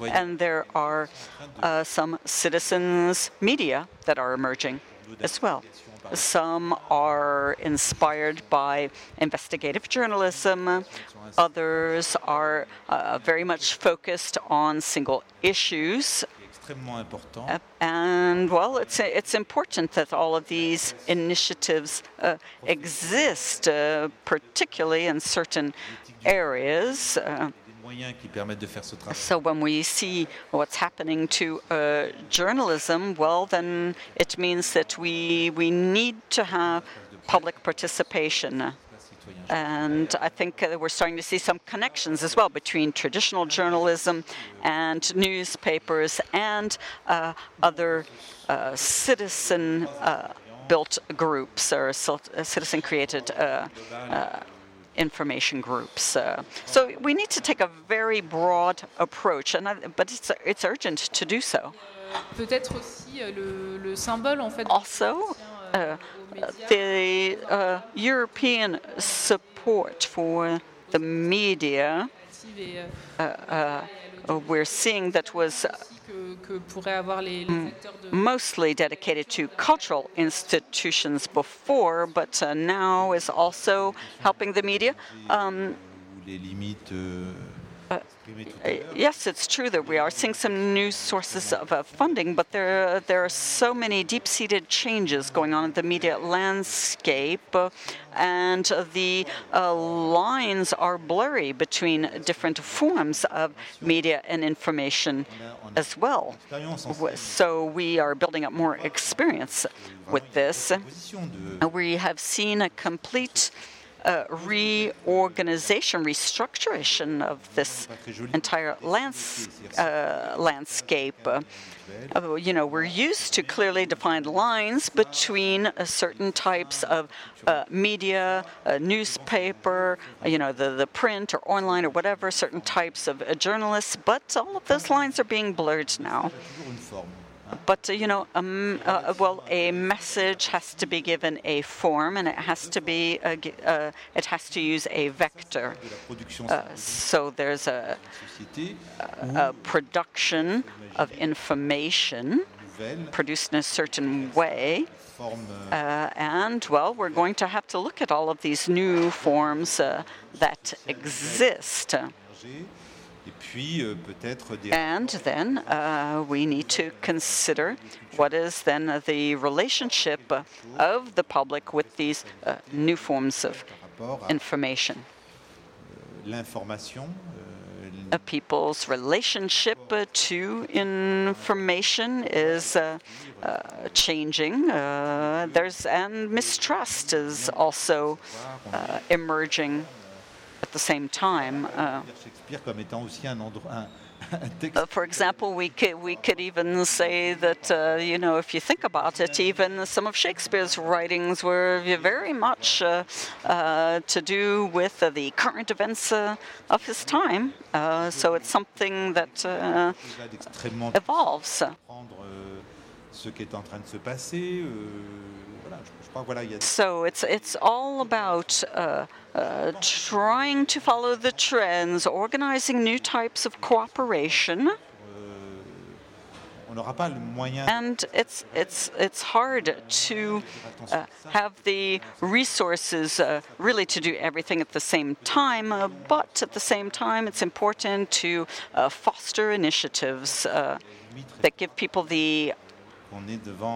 Uh, and there are uh, some citizens media that are emerging as well. Some are inspired by investigative journalism. Others are uh, very much focused on single issues. Uh, And well, it's it's important that all of these initiatives uh, exist, uh, particularly in certain areas. Uh, so when we see what's happening to uh, journalism, well, then it means that we we need to have public participation. And I think uh, we're starting to see some connections as well between traditional journalism and newspapers and uh, other uh, citizen uh, built groups or citizen created uh, uh, information groups. Uh, so we need to take a very broad approach, and I, but it's, it's urgent to do so. Peut-être aussi euh, le, le symbole en fait. Also, uh, the uh, European support for the media, euh, uh, we're seeing that was de mostly dedicated to cultural institutions before, but uh, now is also helping the media. Um, Uh. Yes, it's true that we are seeing some new sources of uh, funding, but there, there are so many deep seated changes going on in the media landscape, uh, and the uh, lines are blurry between different forms of media and information as well. So we are building up more experience with this. We have seen a complete uh, reorganization, restructuration of this entire lands- uh, landscape. Uh, you know, we're used to clearly defined lines between uh, certain types of uh, media, uh, newspaper, you know, the, the print or online or whatever, certain types of journalists, but all of those lines are being blurred now. But uh, you know, uh, well, a message has to be given a form, and it has to be, gi- uh, it has to use a vector. Uh, so there's a, a production of information produced in a certain way, and well, we're going to have to look at all of these new forms that exist. And then uh, we need to consider what is then the relationship of the public with these uh, new forms of par rapport à information. l'information, euh, Uh, people's relationship to information is uh, uh, changing. Uh, there's and mistrust is also uh, emerging at the same time. Uh, Shakespeare comme étant aussi un endroit, un, un texte Uh, for example, we could, we could even say that, uh, you know, if you think about it, even some of Shakespeare's writings were very much uh, uh, to do with uh, the current events uh, of his time. Uh, so it's something that uh, evolves. Comprendre euh, ce qui est en train de se passer. euh, voilà, je, je crois que voilà, il y a So it's it's all about uh, uh, trying to follow the trends, organizing new types of cooperation. on n'aura pas le moyen and it's it's it's hard to uh, have the resources uh, really to do everything at the same time uh, but at the same time it's important to uh, foster initiatives uh, that give people the qu'on est devant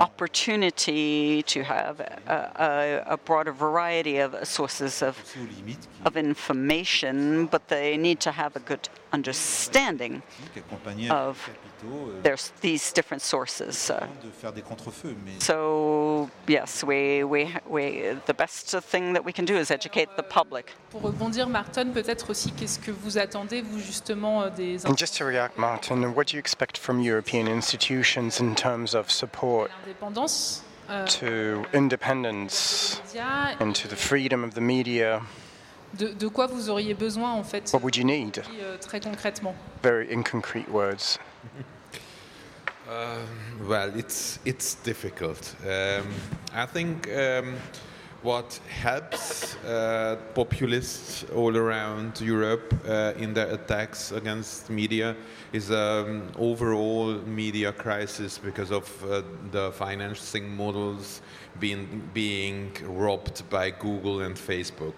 opportunity to have a, a, a broader variety of sources of, aussi aux limites qui of information but they need to have a good understanding qui accompagnait un of capitaux euh, there's these different sources. Uh, de faire des contrefeux. Mais so yes, we, we, we, the best thing that we can do is educate the public. Pour rebondir, Martin, peut-être aussi, qu'est-ce que vous attendez, vous, justement, euh, des And just to react, Martin, what do you expect from European institutions in terms of support euh, to independence médias and to the freedom of the media? De, de quoi vous auriez besoin, en fait, What would you need? euh, très concrètement Very in concrete words. Uh, well, it's it's difficult. Um, I think um, what helps uh, populists all around Europe uh, in their attacks against media is um, overall media crisis because of uh, the financing models being being robbed by Google and Facebook.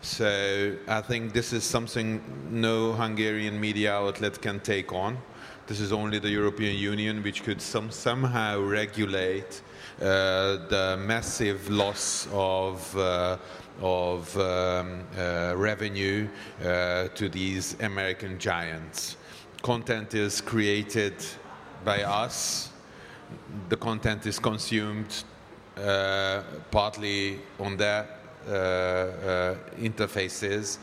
So I think this is something no Hungarian media outlet can take on. This is only the European Union which could some, somehow regulate uh, the massive loss of, uh, of um, uh, revenue uh, to these American giants. Content is created by us, the content is consumed uh, partly on their interfaces,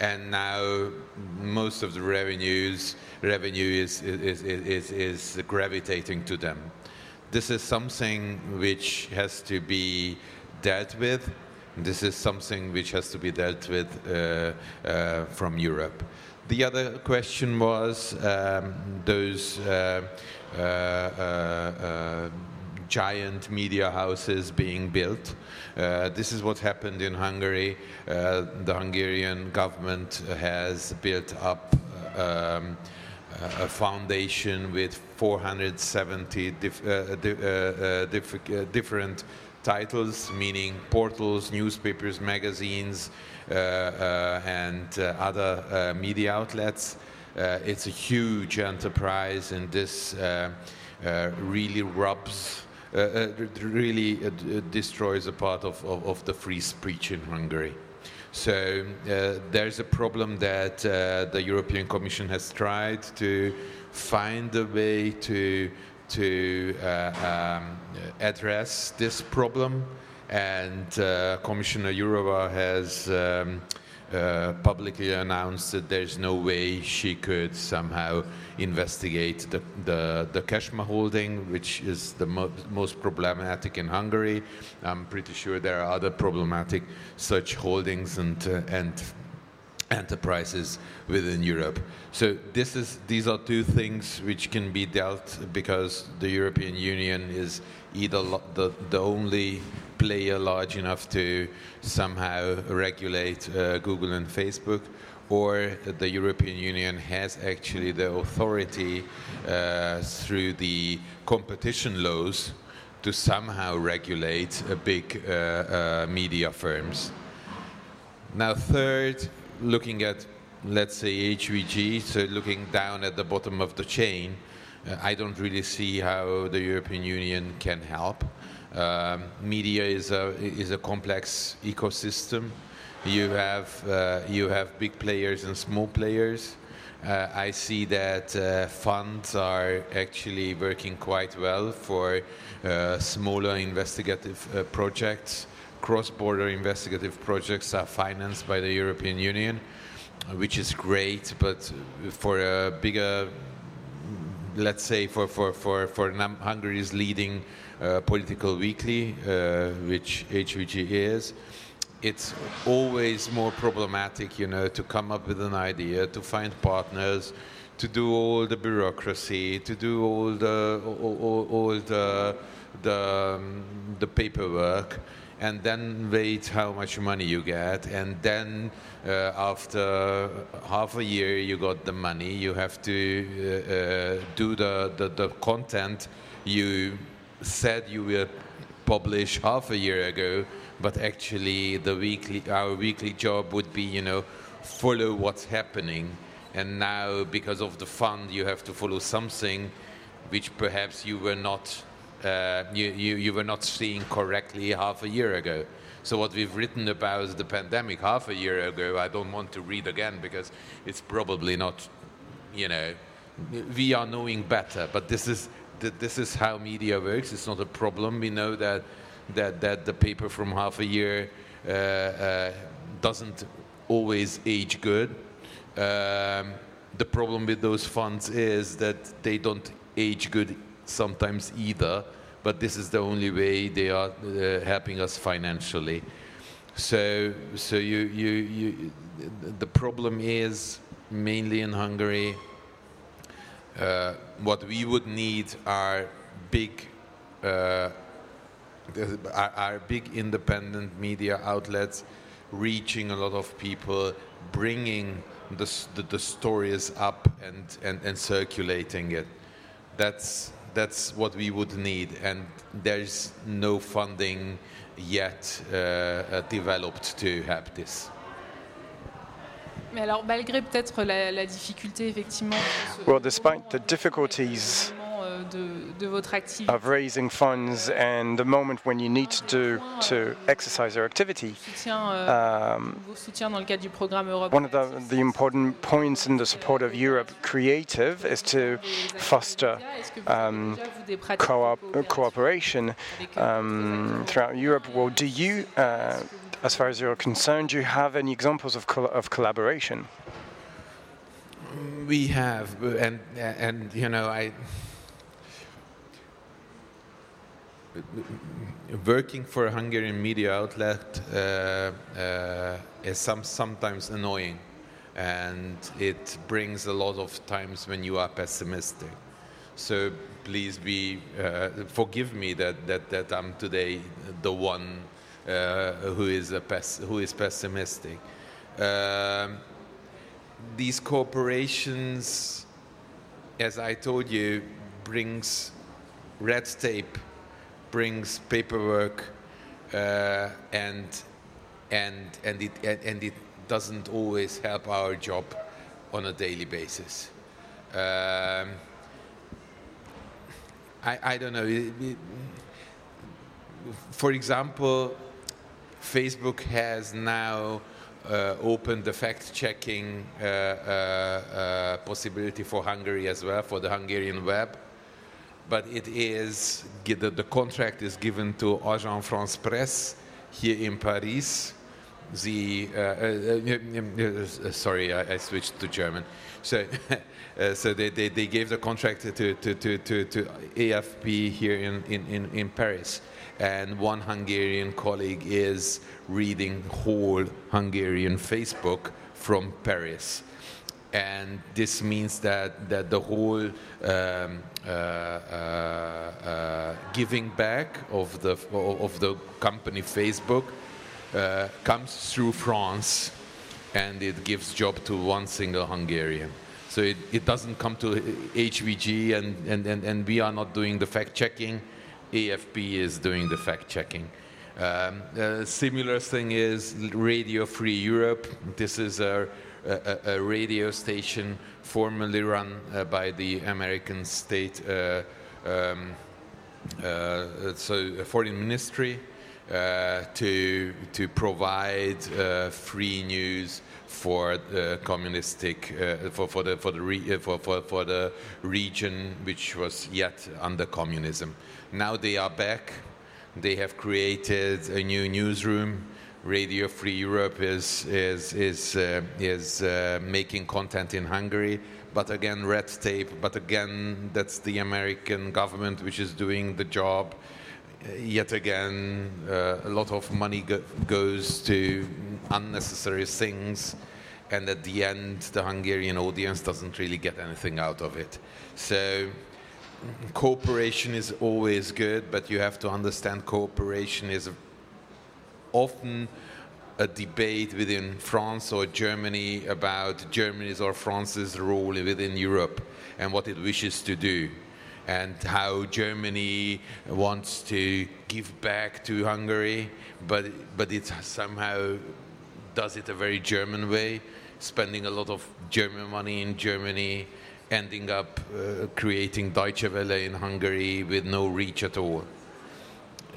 and now most of the revenues revenue is is, is, is gravitating to them. This is something which has to be dealt with. This is something which has to be dealt with uh, uh, from Europe. The other question was um, those uh, uh, uh, uh, giant media houses being built. Uh, this is what happened in Hungary. Uh, the Hungarian government has built up um, a foundation with 470 dif- uh, di- diff- uh, different titles, meaning portals, newspapers, magazines, uh, uh, and uh, other media outlets. It's a huge enterprise, and this really rubs, really uh, d- destroys a part of, of, of the free speech in Hungary. So uh, there's a problem that uh, the European Commission has tried to find a way to to uh, um, address this problem, and uh, Commissioner Jourova has. Um, uh, publicly announced that there's no way she could somehow investigate the, the, the KESMA holding, which is the mo- most problematic in Hungary. I'm pretty sure there are other problematic such holdings and, uh, and enterprises within Europe. So this is, these are two things which can be dealt because the European Union is either lo- the, the only player large enough to somehow regulate uh, Google and Facebook, or the European Union has actually the authority uh, through the competition laws to somehow regulate uh, big uh, uh, media firms. Now, third, looking at, let's say, HVG, so looking down at the bottom of the chain, I don't really see how the European Union can help. Um, media is a, is a complex ecosystem. You have, uh, you have big players and small players. Uh, I see that uh, funds are actually working quite well for uh, smaller investigative uh, projects. Cross-border investigative projects are financed by the European Union, which is great. But for a bigger, let's say, for for for for Hungary's leading uh, political weekly, uh, which HVG is, it's always more problematic, you know, to come up with an idea, to find partners, to do all the bureaucracy, to do all the all, all, all the the, um, the paperwork, and then wait how much money you get, and then uh, after half a year you got the money, you have to uh, uh, do the, the the content you said you will publish half a year ago, but actually the weekly our weekly job would be you know follow what's happening, and now because of the fund you have to follow something which perhaps you were not uh, you, you, you were not seeing correctly half a year ago. So what we've written about the pandemic half a year ago, I don't want to read again because it's probably not you know, we are knowing better, but this is th- this is how media works. It's not a problem. We know that that that the paper from half a year uh, uh, doesn't always age good. Um, the problem with those funds is that they don't age good sometimes either. But this is the only way they are uh, helping us financially. So, so you, you, you, the problem is mainly in Hungary. Uh, what we would need are big, uh, are, are big independent media outlets reaching a lot of people, bringing the, the, the stories up and, and, and circulating it. That's, that's what we would need, and there's no funding yet uh, uh, developed to help this. Mais alors, malgré peut-être la, la difficulté, effectivement, ce- Well, despite the difficulties euh, de, de votre activité, of raising funds and the moment when you need to do to exercise your activity, soutien, euh, um, vos soutiens dans le cadre du programme Europe. one of the, the important points in the support of Europe Creative is to foster um, co-op, cooperation euh, um, throughout Europe? Well, do you, uh, as far as you're concerned, do you have any examples of, col- of collaboration? We have, uh, and and you know, I working for a Hungarian media outlet uh, uh, is some sometimes annoying, and it brings a lot of times when you are pessimistic. So please be uh, forgive me that, that that I'm today the one uh, who is a pes- who is pessimistic. Um, these corporations, as I told you, brings red tape, brings paperwork, uh, and and and it and, and it doesn't always help our job on a daily basis. Um, I, I don't know. It- it- for example, Facebook has now uh, opened the fact-checking uh, uh, uh, possibility for Hungary as well, for the Hungarian web. But it is, the, the contract is given to Agence France Presse here in Paris. The, uh, uh, uh, uh, sorry, I, I switched to German. So, so they, they, they gave the contract to, to, to, to, to AFP here in, in, in Paris. And one Hungarian colleague is reading whole Hungarian Facebook from Paris and this means that, that the whole um, uh, uh, uh, giving back of the, of the company Facebook uh, comes through France and it gives job to one single Hungarian. So it, it doesn't come to HVG and, and, and, and we are not doing the fact checking. AFP is doing the fact checking. Um, a similar thing is Radio Free Europe. This is a, a, a radio station formerly run uh, by the American state uh, um, uh, so foreign ministry uh, to to provide uh, free news for the communistic uh, for for the for the re, uh, for, for for the region which was yet under communism. Now they are back. They have created a new newsroom. Radio Free Europe is is is uh, is uh, making content in Hungary, but again red tape. But again, that's the American government which is doing the job. Yet again, uh, a lot of money go- goes to unnecessary things, and at the end, the Hungarian audience doesn't really get anything out of it. So cooperation is always good, but you have to understand cooperation is often a debate within France or Germany about Germany's or France's role within Europe and what it wishes to do and how Germany wants to give back to Hungary, but but it somehow does it a very German way, spending a lot of German money in Germany, ending up uh, creating Deutsche Welle in Hungary with no reach at all.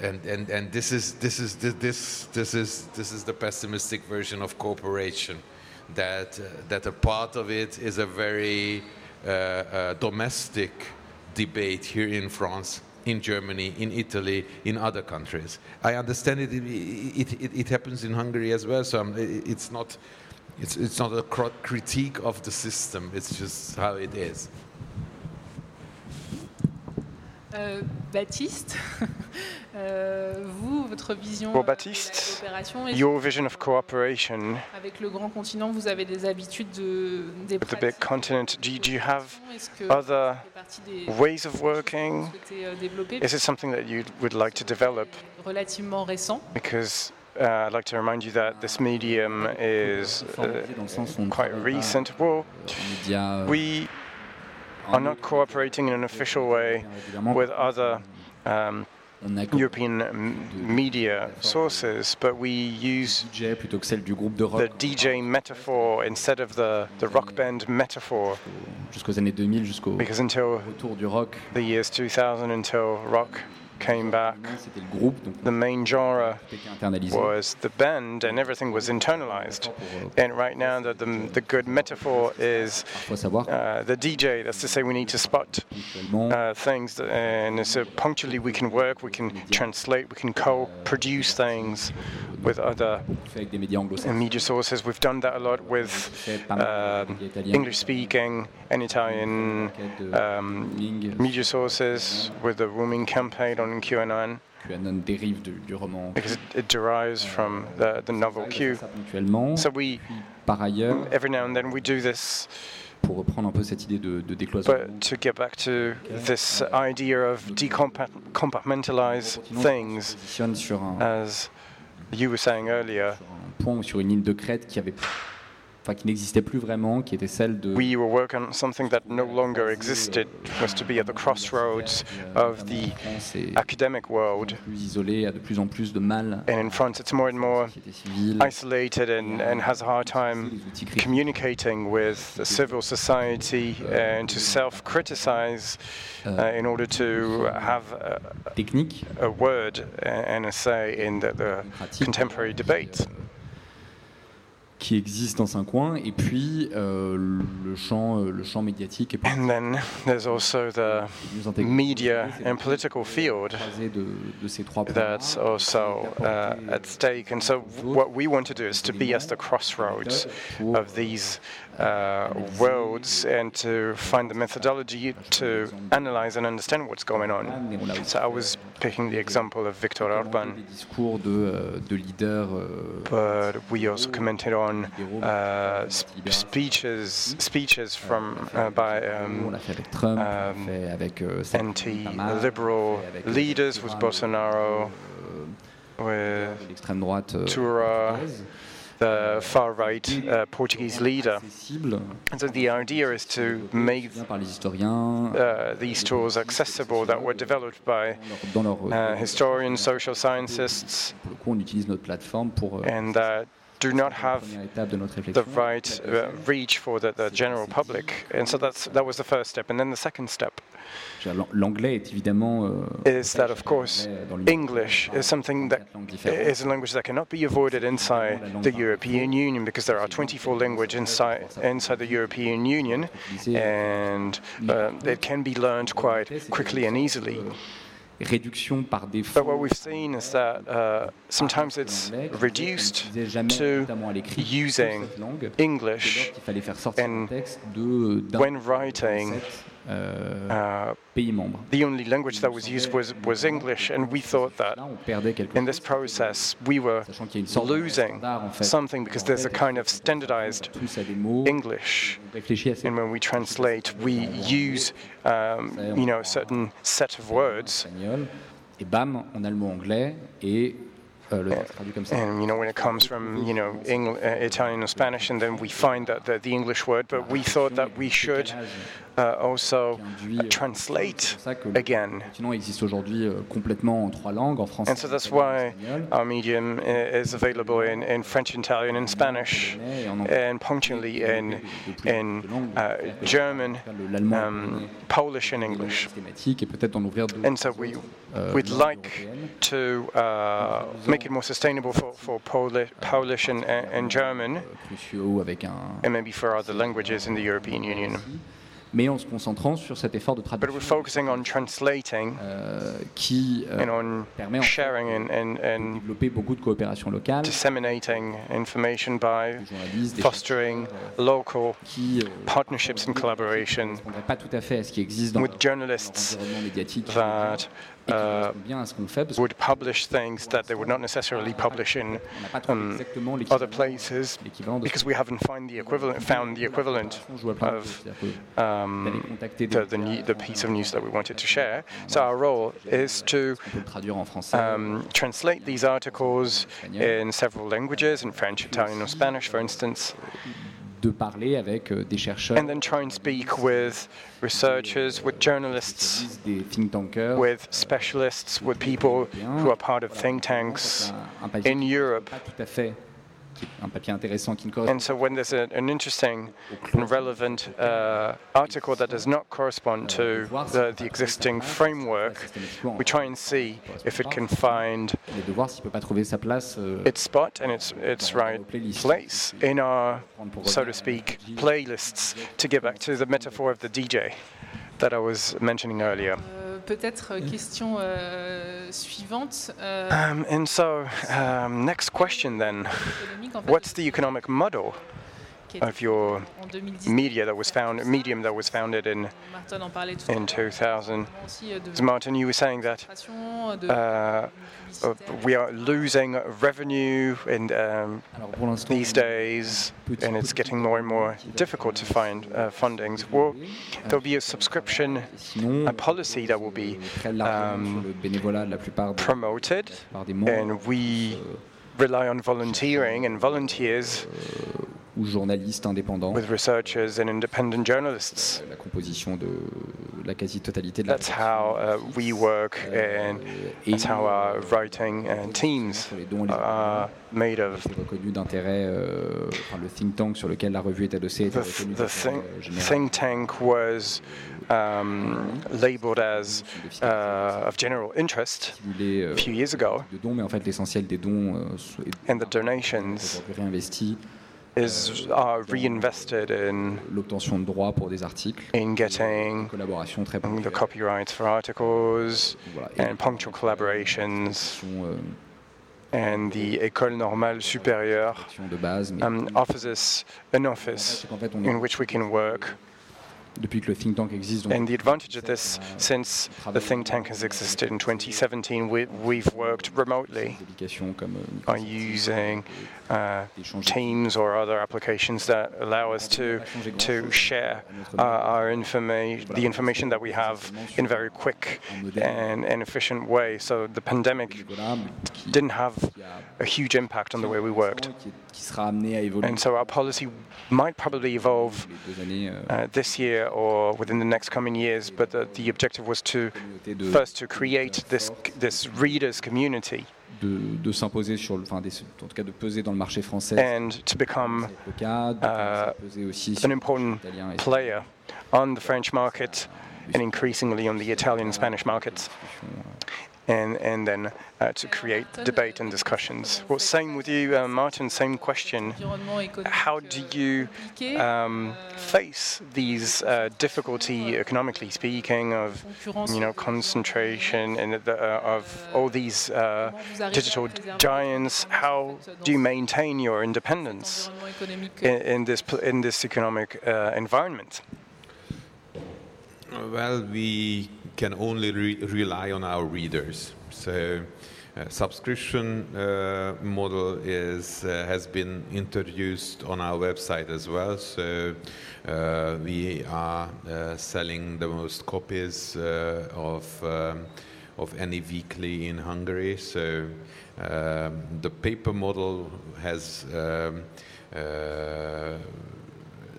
And, and, and this is this is this this is this is the pessimistic version of cooperation, that uh, that a part of it is a very uh, uh, domestic debate here in France, in Germany, in Italy, in other countries. I understand it. It, it, it happens in Hungary as well. So it- it's not. It's, it's not a critique of the system. It's just how it is. Euh, Baptiste, euh, vous, votre vision Well, euh, de la coopération, est-ce Your vision of cooperation Avec le grand continent, vous avez des habitudes de, des with the big continent, do you, do you have other ça fait partie des ways of working? vous souhaitez euh, développer Is it something that you would like to develop? relativement récent Because uh, I'd like to remind you that this medium is uh, Formalisé dans le sens où on ne quite recent. Well, we are not cooperating in an official way with other um, On a comme European media sources, but we use DJ plutôt que celle du groupe de the DJ metaphor instead of the, the rock band metaphor. jusqu'aux années 2000, jusqu'au Because until retour du rock, the years 2000, until rock came back, the main genre was the band and everything was internalized. And right now, the, the, the good metaphor is uh, the DJ. That's to say, we need to spot uh, things, and so punctually we can work, we can translate, we can co-produce things with other media sources. We've done that a lot with italiens, English-speaking and Italian um, media sources, with the Wu Ming campaign on QAnon, QAnon dérive du, du roman. because it, it derives from the, the novel Q. So we, Par ailleurs, every now and then, we do this pour reprendre un peu cette idée de, de décloisonnement, But to get back to this idea of decompartmentalize on things, as you were saying earlier, sur un point ou sur une de crête qui avait enfin qui n'existait plus vraiment, qui était celle de we were working on something that no longer existed, was to be at the crossroads of the academic world. plus isolée, a de plus en plus de mal. And in France, it's more and more société civile, isolated and, and has a hard time communicating with the civil society and to self criticize uh, in order to have a, a word and a say in the, the contemporary debate. Qui existent dans un coin, et puis euh, le champ, euh, le champ médiatique pas And then there's also the media and political field that's also uh, at stake. And so, what we want to do is to be at the crossroads of these uh, worlds and to find the methodology to analyze and understand what's going on. So, I was picking the example of Viktor Orban, but we also commented on uh, speeches speeches from uh, by um, um, anti-liberal leaders with Bolsonaro, with Tura. The far-right uh, Portuguese leader. And so the idea is to make bien par les historiens, uh, these tools accessible that were developed by dans leur, dans leur uh, historians, social scientists, pour le coup, on utilise notre plateforme pour euh, and that do not have première étape de notre the right uh, reach for the, the general public. And so that's that was the first step. And then the second step Je veux dire, L'anglais est évidemment euh, is that, of course, l'Union English is something that quatre langues différentes. is a language that cannot be avoided inside the European Union because there are 24 languages inside inside the European Union, and uh, it can be learned quite quickly and easily. par But what we've seen is that uh, sometimes it's reduced to using English qu'il fallait faire sortir and un texte de d'un when writing. Euh, Uh, the only language that was used was, was English, and we thought that Là, on perdait quelque in this process we were sachant qu'il y a une sorte de losing standard en fait. something because there's a kind of standardized tous à des mots, English. on réfléchit à ces And when we translate, we use, um, you know, a certain set of words. et bam, on a le mot anglais et euh, le texte traduit comme ça. And you know, when it comes from you know uh, Italian or Spanish, and then we find that the, the English word, but we thought that we should uh, also uh, translate C'est pour ça que le again. continent existe aujourd'hui euh, complètement en trois langues, en français, And so that's why our medium is available in, in French, Italian, and Spanish, et en anglais. and punctually in in uh, German, um, Polish, and English. systématique et peut-être en ouvrir d'autres. And so we euh, we'd like to uh, make it more sustainable for, for Poli- Polish and, and German, cruciaux avec un and maybe for other languages in the European Union. Mais en se concentrant sur cet effort de but we're traduction focusing on translating euh, qui euh, and on permet en fait sharing and, and, de and développer beaucoup de coopération locale, disseminating information by des journalistes, des fostering chercheurs, euh, local qui euh, partnerships and ne collaboration correspondraient pas tout à fait à ce qui existe dans with leur- journalists leur environnement médiatique that et qui uh, would publish things that they would not necessarily publish in um, other places because we haven't find the equivalent, found the equivalent of um, the, the, the piece of news that we wanted to share. So our role is to um, translate these articles in several languages, in French, Italian, or Spanish, for instance, de parler avec euh, des chercheurs, and then try and speak with researchers, with journalists, des think tankers, with specialists, with people who are part of think tanks in Europe. pas tout à fait, un papier intéressant qui ne correspond And so when there's a, an interesting and relevant uh, article that does not correspond to the, the existing framework, we try and see if it can find pas, et de voir s'il peut pas trouver sa place euh, its spot and its its right place in our, so to speak, playlists. To get back to the metaphor of the DJ that I was mentioning earlier. Peut-être euh, question euh, suivante. euh, Um, and so, um, next question then: What's the economic model of your media that was found, medium that was founded in Martin en parlait tout à in 2000? aussi euh, de So Martin, you were saying that uh, uh, we are losing revenue in um, Alors pour l'instant, these days, and it's getting more and more difficult to find uh, fundings. Well, there'll be a subscription a policy that will be euh, très largement um, sur le bénévolat de la plupart des, promoted, par des membres and we rely on volunteering and volunteers ou journalistes indépendants. with researchers and independent journalists. La composition de la quasi-totalité de la That's how uh, we work, and et that's how our writing uh, teams are made of. reconnu d'intérêt, euh, enfin, le think tank sur lequel la revue est adossée était The, reconnu the d'intérêt, think, euh, général. think tank was um, labeled as uh, of general interest euh, a few years ago, de dons, mais en fait l'essentiel des dons euh, and the donations aujourd'hui réinvesti is are reinvested in l'obtention de droits pour des articles, in getting collaboration très the copyrights for articles voilà, and punctual collaborations euh, and the École Normale Supérieure um, offers us an office c'est qu'en fait in which we can work. Depuis que le think tank existe, donc And the advantage of this, since the think tank has existed in 2017, we, we've worked remotely des applications comme euh, by using uh, Teams or other applications that allow us to to share uh, our information, the information that we have, in a very quick and, and efficient way. So the pandemic voilà, mais qui, didn't have a- huge impact on the way we worked, qui, qui sera amené à évoluer. and so our policy might probably evolve les deux années euh, uh, this year or within the next coming years. But the, the objective was to first to create this this readers community de, de s'imposer sur le, enfin, des- en tout cas de peser dans le marché français. and to become C'est le cas, de uh, peser aussi sur an important marché italien et player on the French market and increasingly on the Italian and Spanish markets, and, and then uh, to create debate and discussions. Well, same with you, uh, Martin, same question. How do euh, you um, euh, face these uh, difficulty, economically speaking, of you know concentration and the, uh, of all these uh, comment vous arrivez à digital giants? How do you maintain your independence in, in this in this economic uh, environment? Well, we can only re- rely on our readers. So, uh, subscription uh, model is uh, has been introduced on our website as well. So, uh, we are uh, selling the most copies uh, of um, of any weekly in Hungary. So, um, the paper model has. Um,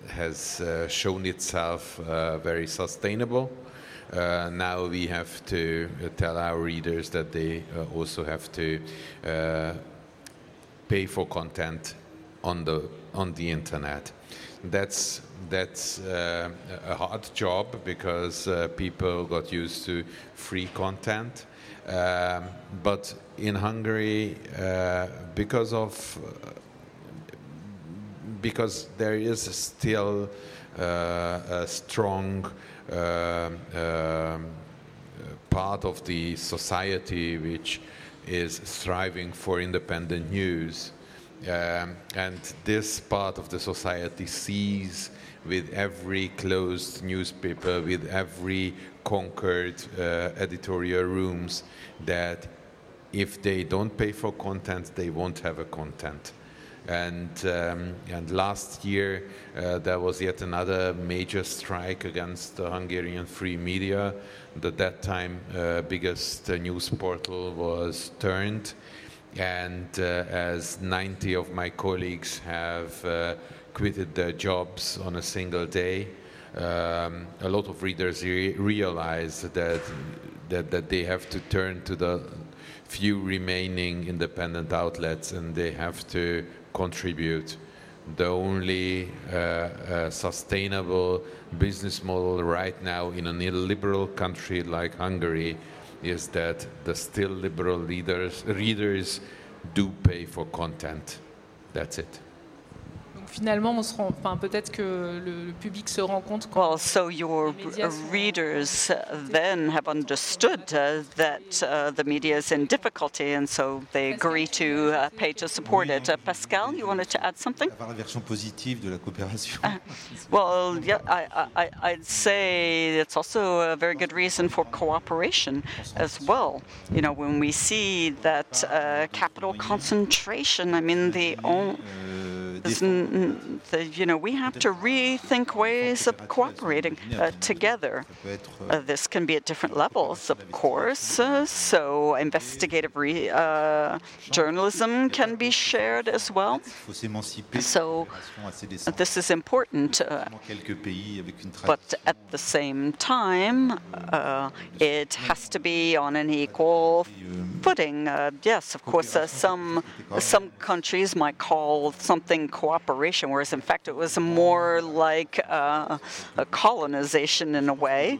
has uh, shown itself uh, very sustainable. Uh, now we have to uh, tell our readers that they uh, also have to uh, pay for content on the on the internet. That's that's a hard job because people got used to free content. Um, but in Hungary, because of because there is still uh, a strong uh, um, part of the society which is striving for independent news. Um, and this part of the society sees with every closed newspaper, with every conquered uh, editorial rooms, that if they don't pay for content, they won't have a content. And, um, and last year, uh, there was yet another major strike against the Hungarian free media. At that time, uh, biggest uh, news portal was turned. And uh, as 90 of my colleagues have uh, quitted their jobs on a single day, um, a lot of readers re- realize that, that, that they have to turn to the few remaining independent outlets and they have to contribute. The only uh, uh, sustainable business model right now in a liberal country like Hungary is that the still liberal leaders, readers do pay for content. That's it. Finalement, on se rend, enfin, peut-être que le, le, public se rend compte. Well, so your readers then have understood uh, that uh, the media is in difficulty, and so they agree to uh, pay to support it. Uh, Pascal, you wanted to add something? la version positive de la coopération. Uh, well, yeah, I, I, I'd say it's also a very good reason for cooperation as well. You know, when we see that uh, capital concentration, I mean, the only the, you know, we have to rethink ways of cooperating uh, together. Uh, this can be at different levels, of course. Uh, so investigative uh, journalism can be shared as well. So this is important. Uh, but at the same time, uh, it has to be on an equal footing. yes, of course, some some countries might call something cooperation, whereas in fact it was more like uh, a colonization in a way.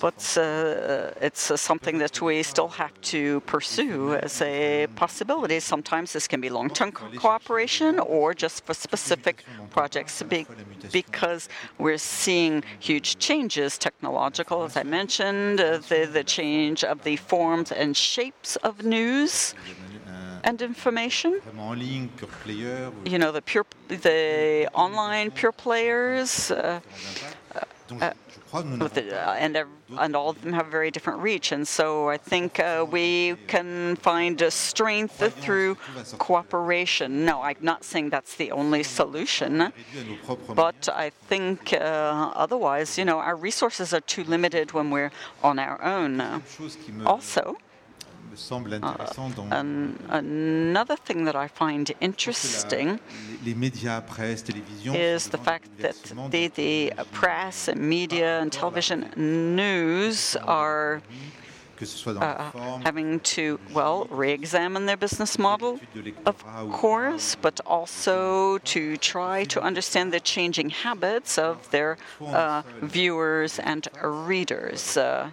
But uh, it's uh, something that we still have to pursue as a possibility. Sometimes this can be long-term co cooperation or just for specific projects because we're seeing huge changes, technological, as I mentioned, uh, the, the change of the forms and shapes of news and information. You know, the pure, the online pure players, uh, uh, the, uh, and and all of them have very different reach. And so I think uh, we can find a strength through cooperation. No, I'm not saying that's the only solution, but I think uh, otherwise, you know, our resources are too limited when we're on our own. Also. Uh, another thing that I find interesting is the fact that the, the press and media and television news are uh, having to, well, re examine their business model, of course, but also to try to understand the changing habits of their uh, viewers and readers. Uh,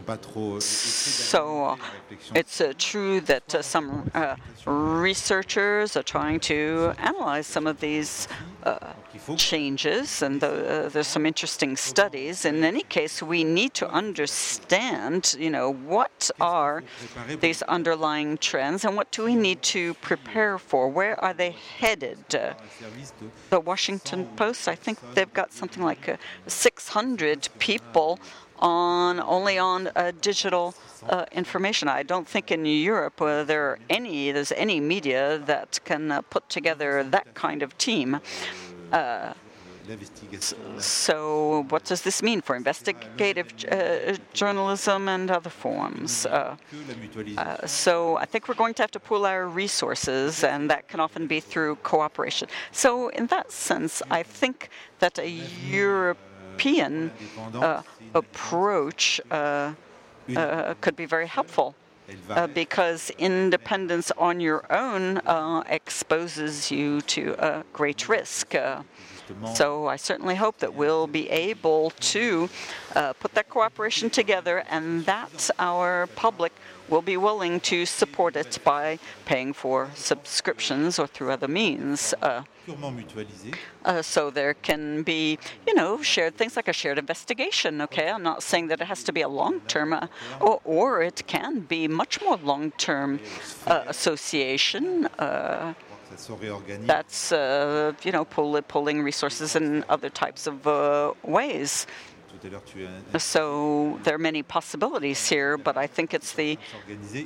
peut-être un ou deux centres de recherche qui euh, uh, sont pas trop. So it's uh, true that uh, some uh, researchers are trying to analyze some of these uh, changes, and the, uh, there's some interesting studies. In any case, we need to understand, you know, what are these underlying trends, and what do we need to prepare for? Where are they headed? Uh, the Washington Post, I think they've got something like uh, 600 people on only on uh, digital uh, information. I don't think in Europe uh, there are any there's any media that can uh, put together that kind of team. Uh, so, what does this mean for investigative uh, journalism and other forms? So, I think we're going to have to pool our resources, and that can often be through cooperation. So, in that sense, I think that a European uh, approach uh, uh, could be very helpful. Uh, because independence on your own uh, exposes you to a great risk. So I certainly hope that we'll be able to put that cooperation together and that our public will be willing to support it by paying for subscriptions or through other means. Uh, uh, so there can be, you know, shared things like a shared investigation. Okay, I'm not saying that it has to be a long-term, uh, or, or it can be much more long-term uh, association. Uh, Je crois que ça se réorganise. that's, uh, you know, pull, pulling resources in other types of uh, ways. Tout à l'heure, tu as So there are many possibilities here, but I think it's the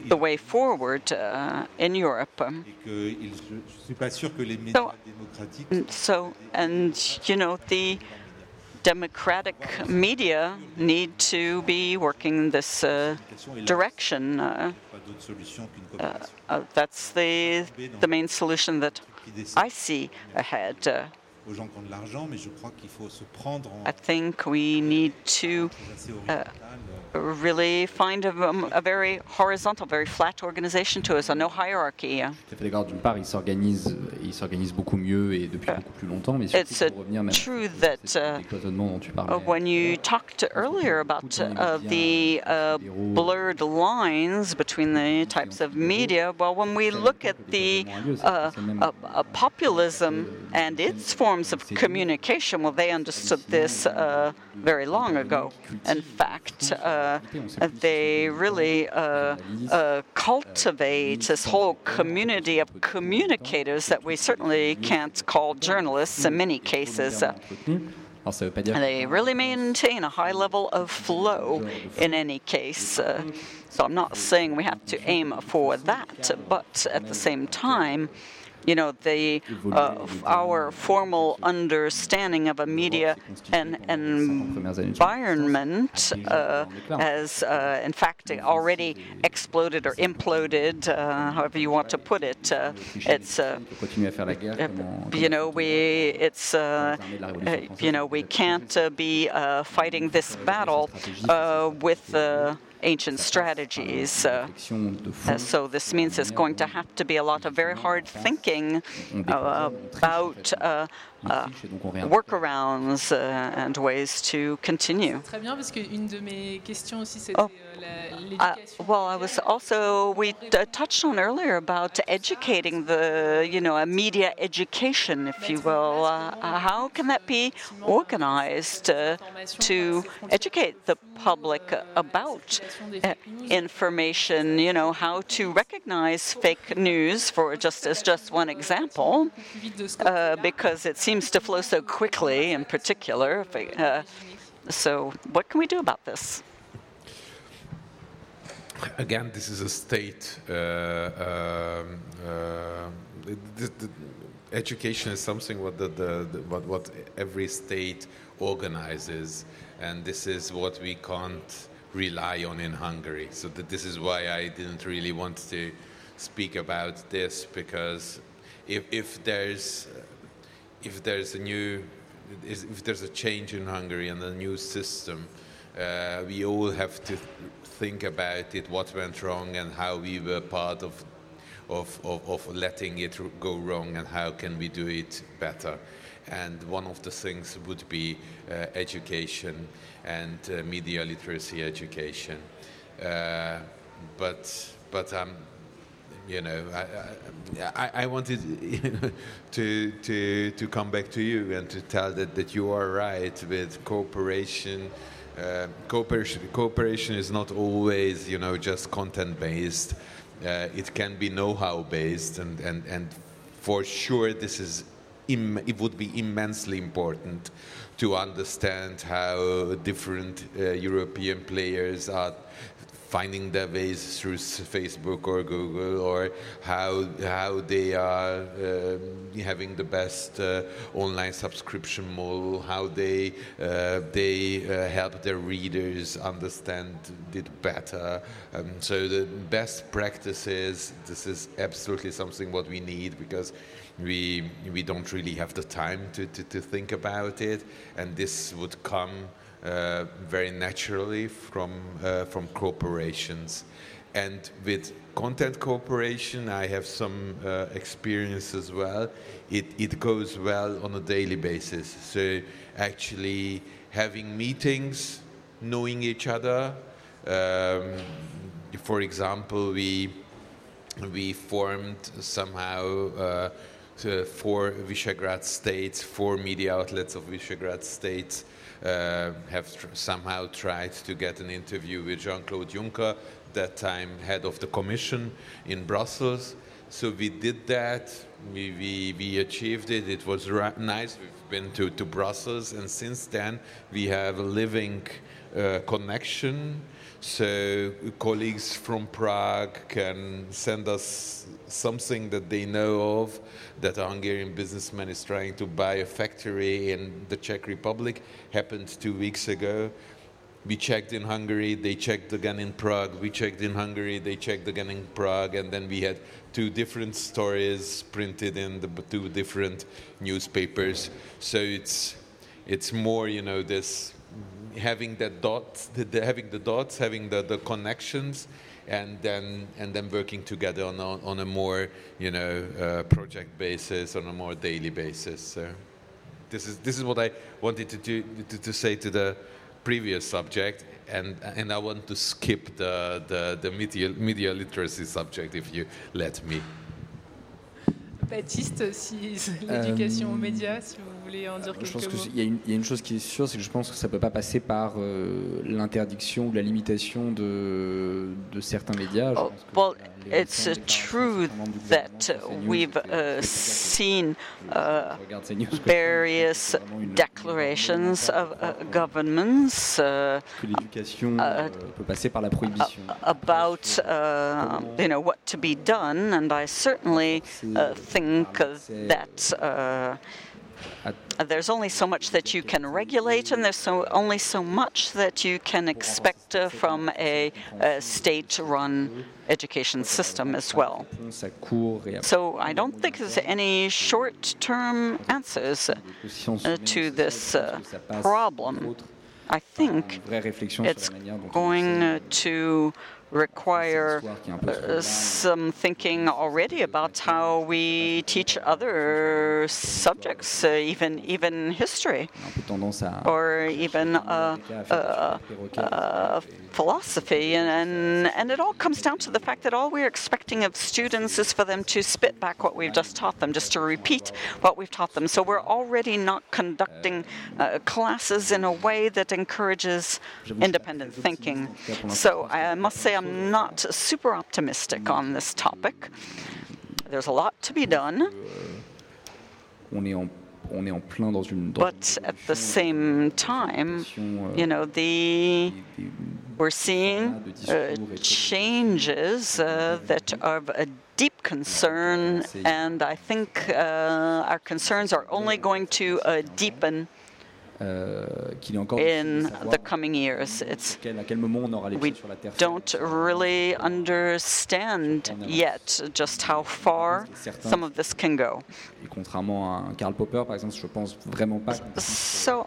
the way forward uh, in Europe. Et que il- je ne suis pas sûr que les médias So- So, and you know, the democratic media need to be working in this uh, direction. Uh, pas d'autre solution qu'une coopération uh, that's the the main solution that I see ahead. Uh, aux gens qui ont de l'argent, mais je crois qu'il faut se prendre en I think we need to horizontal. really find a, um, a very horizontal, very flat organization to us, a no hierarchy. Uh, Tout à fait d'accord. D'une part, ils s'organisent, ils s'organisent beaucoup mieux et depuis beaucoup plus longtemps, mais surtout It's, uh, pour revenir même true that, uh, dont tu Uh, parlais. when you talked earlier about uh, the uh, blurred lines between the types of media, well, when we look at the uh, uh, uh, populism and its forms of communication, well, they understood this uh, very long ago. In fact, uh, they really uh, uh, cultivate this whole community of communicators that we certainly can't call journalists in many cases. They really maintain a high level of flow in any case. Uh, so I'm not saying we have to aim for that, but at the same time, you know, the uh, our formal understanding of a media and environment uh, has, uh, in fact, already exploded or imploded, uh, however you want to put it. Uh, it's on peut continuer à faire la guerre. comment- you know, we it's you know we can't uh, be uh, fighting this battle uh, with uh, ancient strategies. Uh, uh, so this means there's going to have to be a lot of very hard thinking uh, about uh, Et donc on réinvente. workarounds uh, and ways to continue. Très bien, parce qu'une de mes questions aussi, c'était Oh. euh, Uh, well, I was also we uh, touched on earlier about educating the you know a media education, if you will. Uh, uh, how can that be organized uh, to educate the public about uh, information? You know how to recognize fake news, for just as just one example, plus vite de ce uh, because it seems to flow so quickly. In particular, uh, so what can we do about this? Again, this is a state. Uh, um, uh, the, the education is something what the, the, what, what every state organizes, and this is what we can't rely on in Hungary. So this is why I didn't really want to speak about this because if, if there's if there's a new if there's a change in Hungary and a new system, uh, we all have to think about it, what went wrong, and how we were part of, of, of, of letting it go wrong, and how can we do it better. And one of the things would be uh, education and uh, media literacy education. Uh, but but um, you know, I, I, I wanted to, to, to come back to you and to tell that, that you are right with cooperation. Uh, cooperation. Cooperation is not always, you know, just content based. Uh, it can be know-how based, and, and, and for sure, this is Im- it would be immensely important to understand how different uh, European players are finding their ways through Facebook or Google, or how how they are um, having the best uh, online subscription model, how they uh, they uh, help their readers understand it better. Um, so the best practices. This is absolutely something what we need because we we don't really have the time to, to, to think about it, and this would come very naturally from uh, from corporations. And with content cooperation, I have some uh, experience as well. It it goes well on a daily basis. So actually having meetings, knowing each other. Um, for example, we we formed somehow uh, four Visegrad states, four media outlets of Visegrad states uh, have tr- somehow tried to get an interview with Jean-Claude Juncker, that time head of the Commission in Brussels. So we did that. We, we, we achieved it. It was ra- nice. We've been to, to Brussels, and since then we have a living uh, connection. So colleagues from Prague can send us something that they know of that a Hungarian businessman is trying to buy a factory in the Czech Republic. Happened two weeks ago. We checked in Hungary, they checked again in Prague. We checked in Hungary, they checked again in Prague, and then we had two different stories printed in the two different newspapers. So it's it's more, you know, this having that dots, the, the, having the dots, having the, the connections, and then and then working together on a, on a more you know uh, project basis, on a more daily basis. So this is this is what I wanted to do to, to say to the previous subject, and and I want to skip the the, the media media literacy subject if you let me. Baptiste, si l'éducation aux médias, si vous voulez en dire je pense qu'il y, a une- il y a une chose qui est sûre, c'est que je pense que ça ne peut pas passer par euh, l'interdiction ou la limitation de, de certains médias. Je Oh, pense que well, it's uh, true that we've uh, seen uh, various declarations of uh, governments uh, que l'éducation uh, euh, peut passer par la prohibition. about uh, you know what to be done, and I certainly uh, think that. Uh, there's only so much that you can regulate, and there's so only so much that you can expect uh, from a, a state-run education system as well. Réponse à court et à So I don't think there's any short-term answers uh, to this uh, parce que ça passe, problem. I think une vraie réflexion it's sur la manière dont on going uh, to require uh, some thinking already about how we teach other subjects, uh, even even history or even uh, uh, uh, philosophy, and, and and it all comes down to the fact that all we're expecting of students is for them to spit back what we've just taught them, just to repeat what we've taught them. So we're already not conducting uh, classes in a way that encourages independent thinking. So I must say I'm not super optimistic on this topic. There's a lot to be done. on est en on est en plein dans But at the same time, you know, the we're seeing uh, changes uh, that are of a deep concern, and I think uh, our concerns are only going to uh, deepen in the coming years. It's quel- à quel on aura les we sur la terre don't really understand yet just how far some of this can go. Et contrairement à un Karl Popper par exemple je pense vraiment pas So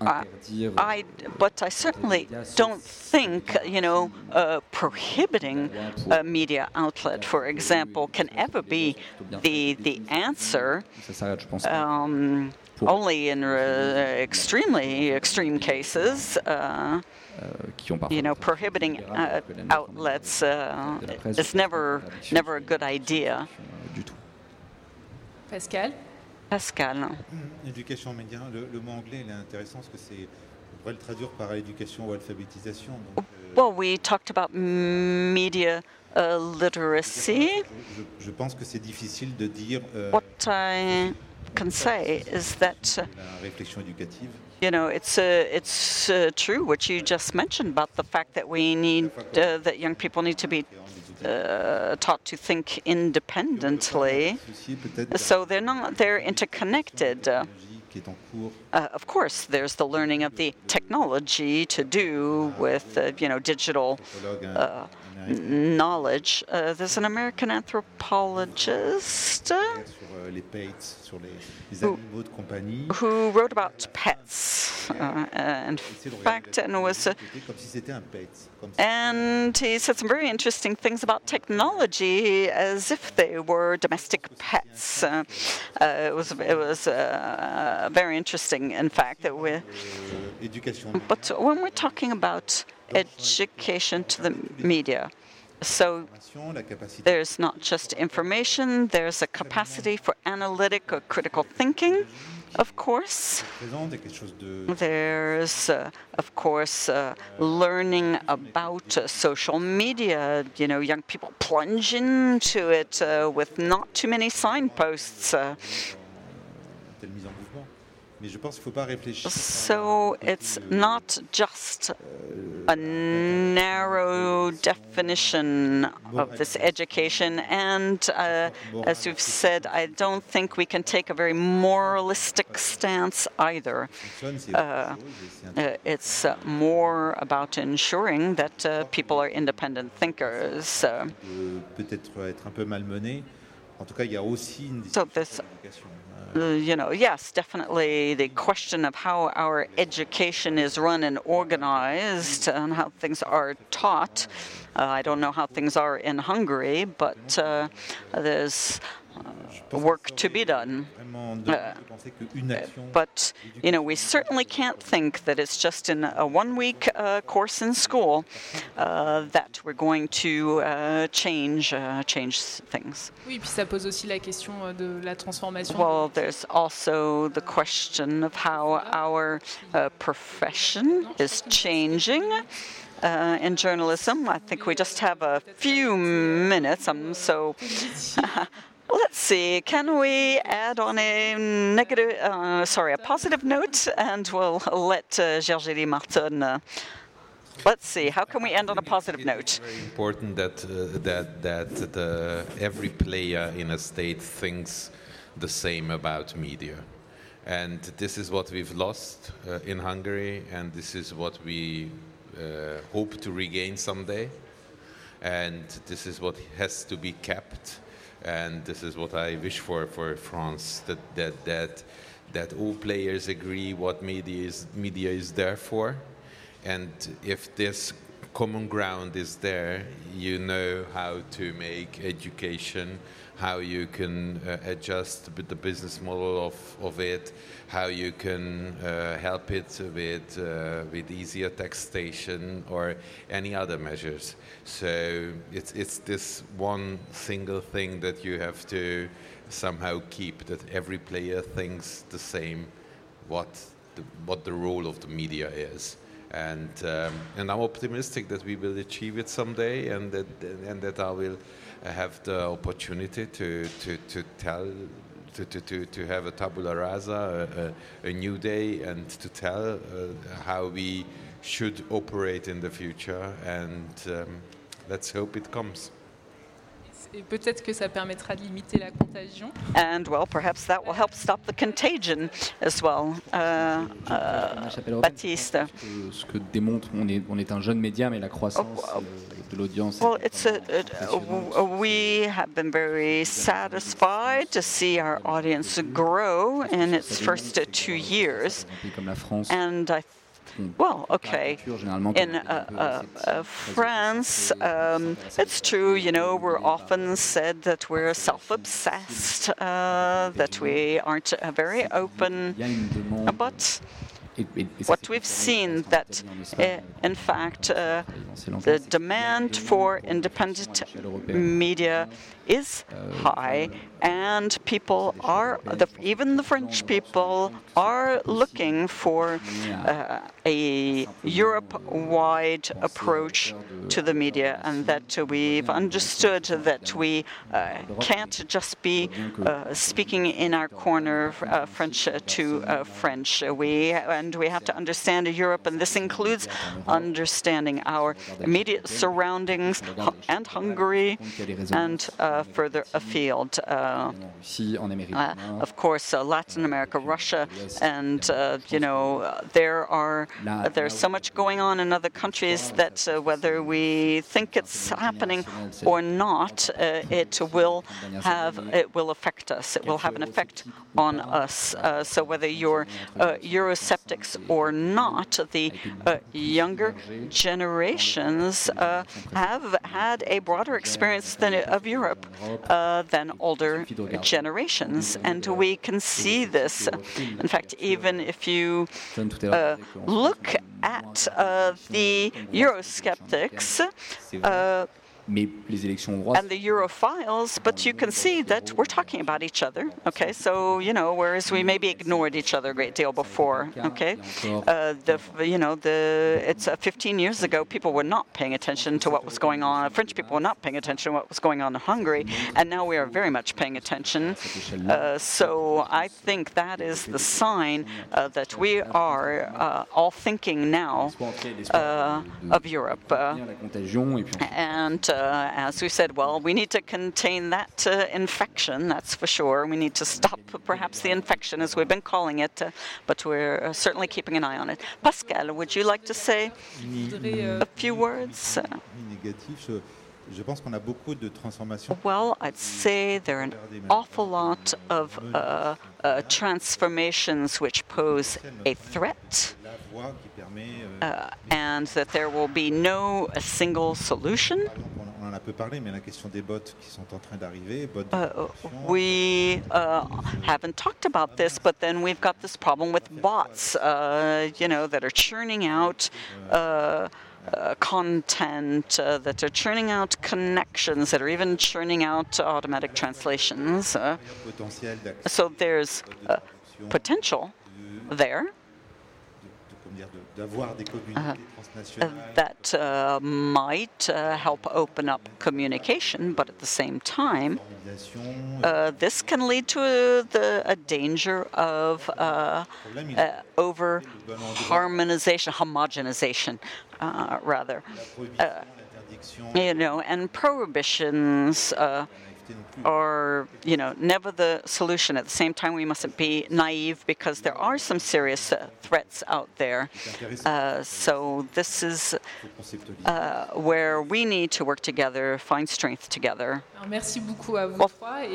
interdire I, but I certainly don't think, you know, uh, prohibiting a media outlet, for example, can ever be the the answer. ça s'arrête je pense Um, only in uh, extremely extreme cases, uh, euh, qui ont parfois you know, prohibiting uh, outlets uh, is never never a good idea. euh. Pascal? Pascal. Éducation média, le, le mot anglais il est intéressant parce que c'est on pourrait le traduire par éducation ou alphabétisation. Donc, euh, Well, we talked about media uh, literacy. je, je pense que c'est difficile de dire euh, What I can say is that. uh, la réflexion éducative. You know, it's uh, it's uh, true what you just mentioned about the fact that we need uh, that young people need to be uh, taught to think independently. Souci peut-être de la So they're not they're interconnected. Uh, technologie qui est en cours. uh, of course, there's the learning of the technology to do with uh, you know digital Uh, knowledge. Uh, there's an American anthropologist. uh, sur les pets, sur les, les animaux de compagnie. who wrote about pets, uh, in de regarder fact, and was uh, technologie comme si c'était un pet. Comme si- and he said some very interesting things about technology as if they were domestic pets. Uh, uh, it was it was uh, very interesting, in fact, that we. Euh. But when we're talking about education to the media, so there's not just information, there's a capacity for analytic or critical thinking, of course. There's, uh, of course, uh, learning about uh, social media. You know, young people plunge into it uh, with not too many signposts. So it's not just a narrow definition of this education, and uh, as you've said, I don't think we can take a very moralistic stance either. Uh, uh, it's more about ensuring that uh, people are independent thinkers. So this you know, yes, definitely the question of how our education is run and organized and how things are taught. Uh, I don't know how things are in Hungary, but uh, there's work to be done. Uh, but you know, we certainly can't think that it's just in a one-week uh, course in school uh, that we're going to uh, change uh, change things. Oui, puis ça pose aussi la question euh, de la transformation. Well, there's also the question of how our uh, profession is changing. Uh, in journalism. I think we just have a few minutes. I'm so Let's see. Can we add on a negative, uh, sorry, a positive note, and we'll let uh, Gergely Martin. Uh, let's see. How can we end on a positive note? It's very important that uh, that that the, every player in a state thinks the same about media, and this is what we've lost uh, in Hungary, and this is what we uh, hope to regain someday, and this is what has to be kept and this is what I wish for for France that that that that all players agree what media is media is there for, and if this common ground is there, you know how to make education, how you can uh, adjust the business model of, of it, how you can uh, help it with, uh, with easier taxation or any other measures. So it's, it's this one single thing that you have to somehow keep, that every player thinks the same what the, what the role of the media is and um, and I'm optimistic that we will achieve it someday, and that and that I will have the opportunity to to, to tell. To, to, to have a tabula rasa, a, a, a new day, and to tell uh, how we should operate in the future, and um, let's hope it comes. Et peut-être que ça permettra de limiter la contagion. And well, perhaps that will help stop the contagion as well. Uh, uh, Baptiste. Ce que démontre, on est, on est un jeune média, mais la croissance oh, de l'audience. Well, it's a, a, we have been very satisfied to see our audience grow in its first two years, and I well, okay. In uh, uh, France, um, it's true, you know, we're often said that we're self obsessed, uh, that we aren't uh, very open. But what we've seen that, uh, in fact, uh, the demand for independent media is high, and people are, the, even the French people, are looking for uh, a Europe-wide approach to the media, and that we've understood that we uh, can't just be uh, speaking in our corner uh, French to uh, French. We and we have to understand Europe, and this includes understanding our immediate surroundings and Hungary and uh, further afield. Uh, uh, of course, Latin America, Russia, and you know there are there's so much going on in other countries that whether we think it's happening or not, it will have it will affect us. It will have an effect on us. Uh, so whether you're uh, Eurosceptics or not, the uh, younger generations have had a broader experience than, of Europe uh, than older generations. And we can see this. In fact, even if you uh, look at uh, the Eurosceptics, mais les élections hongroises. and the Europhiles, but you can see that we're talking about each other. Okay, so you know, whereas we maybe ignored each other a great deal before. Okay, uh, the you know the it's uh, 15 years ago people were not paying attention to what was going on. French people were not paying attention to what was going on in Hungary, and now we are very much paying attention. Uh, so I think that is the sign uh, that we are uh, all thinking now uh, of Europe. Uh, la contagion et puis ensuite, and uh, as we said, well, we need to contain that uh, infection, that's for sure. We need to stop perhaps the infection, as we've been calling it, uh, but we're uh, certainly keeping an eye on it. Pascal, would you like to say euh, a few words? Je, pense qu'on a beaucoup de transformations. Well, I'd say there are an awful lot of uh, uh, transformations which pose a threat, euh, uh, and that there will be no a single solution. on, en a peu parlé, mais la question des bots qui sont en train d'arriver, bots Uh, we uh, haven't talked about this, but then we've got this problem with bots, uh, you know, that are churning out uh, uh, content, uh, that are churning out connections, that are even churning out automatic translations. Uh, so there's uh, potential there de- comment dire, de- d'avoir des communautés uh, that uh, might uh, help open up communication, but at the same time, uh, this can lead to a, the, a danger of uh, uh, over harmonization, homogenization, uh, rather. You know, and prohibitions l'AFT non plus. are, you know, never the solution. At the same time, we mustn't be naive because there are some serious uh, threats out there. Uh, so this is uh, where we need to work together, find strength together. Alors, merci beaucoup à vous Well,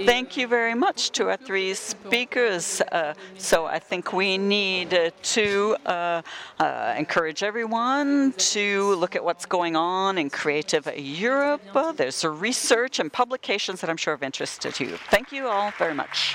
Thank euh, you very much to our three speakers. Uh, so I think we need uh, to uh, uh, encourage everyone to look at what's going on in creative Europe. Uh, there's research and publications that I'm sure interest to you. Thank you all very much.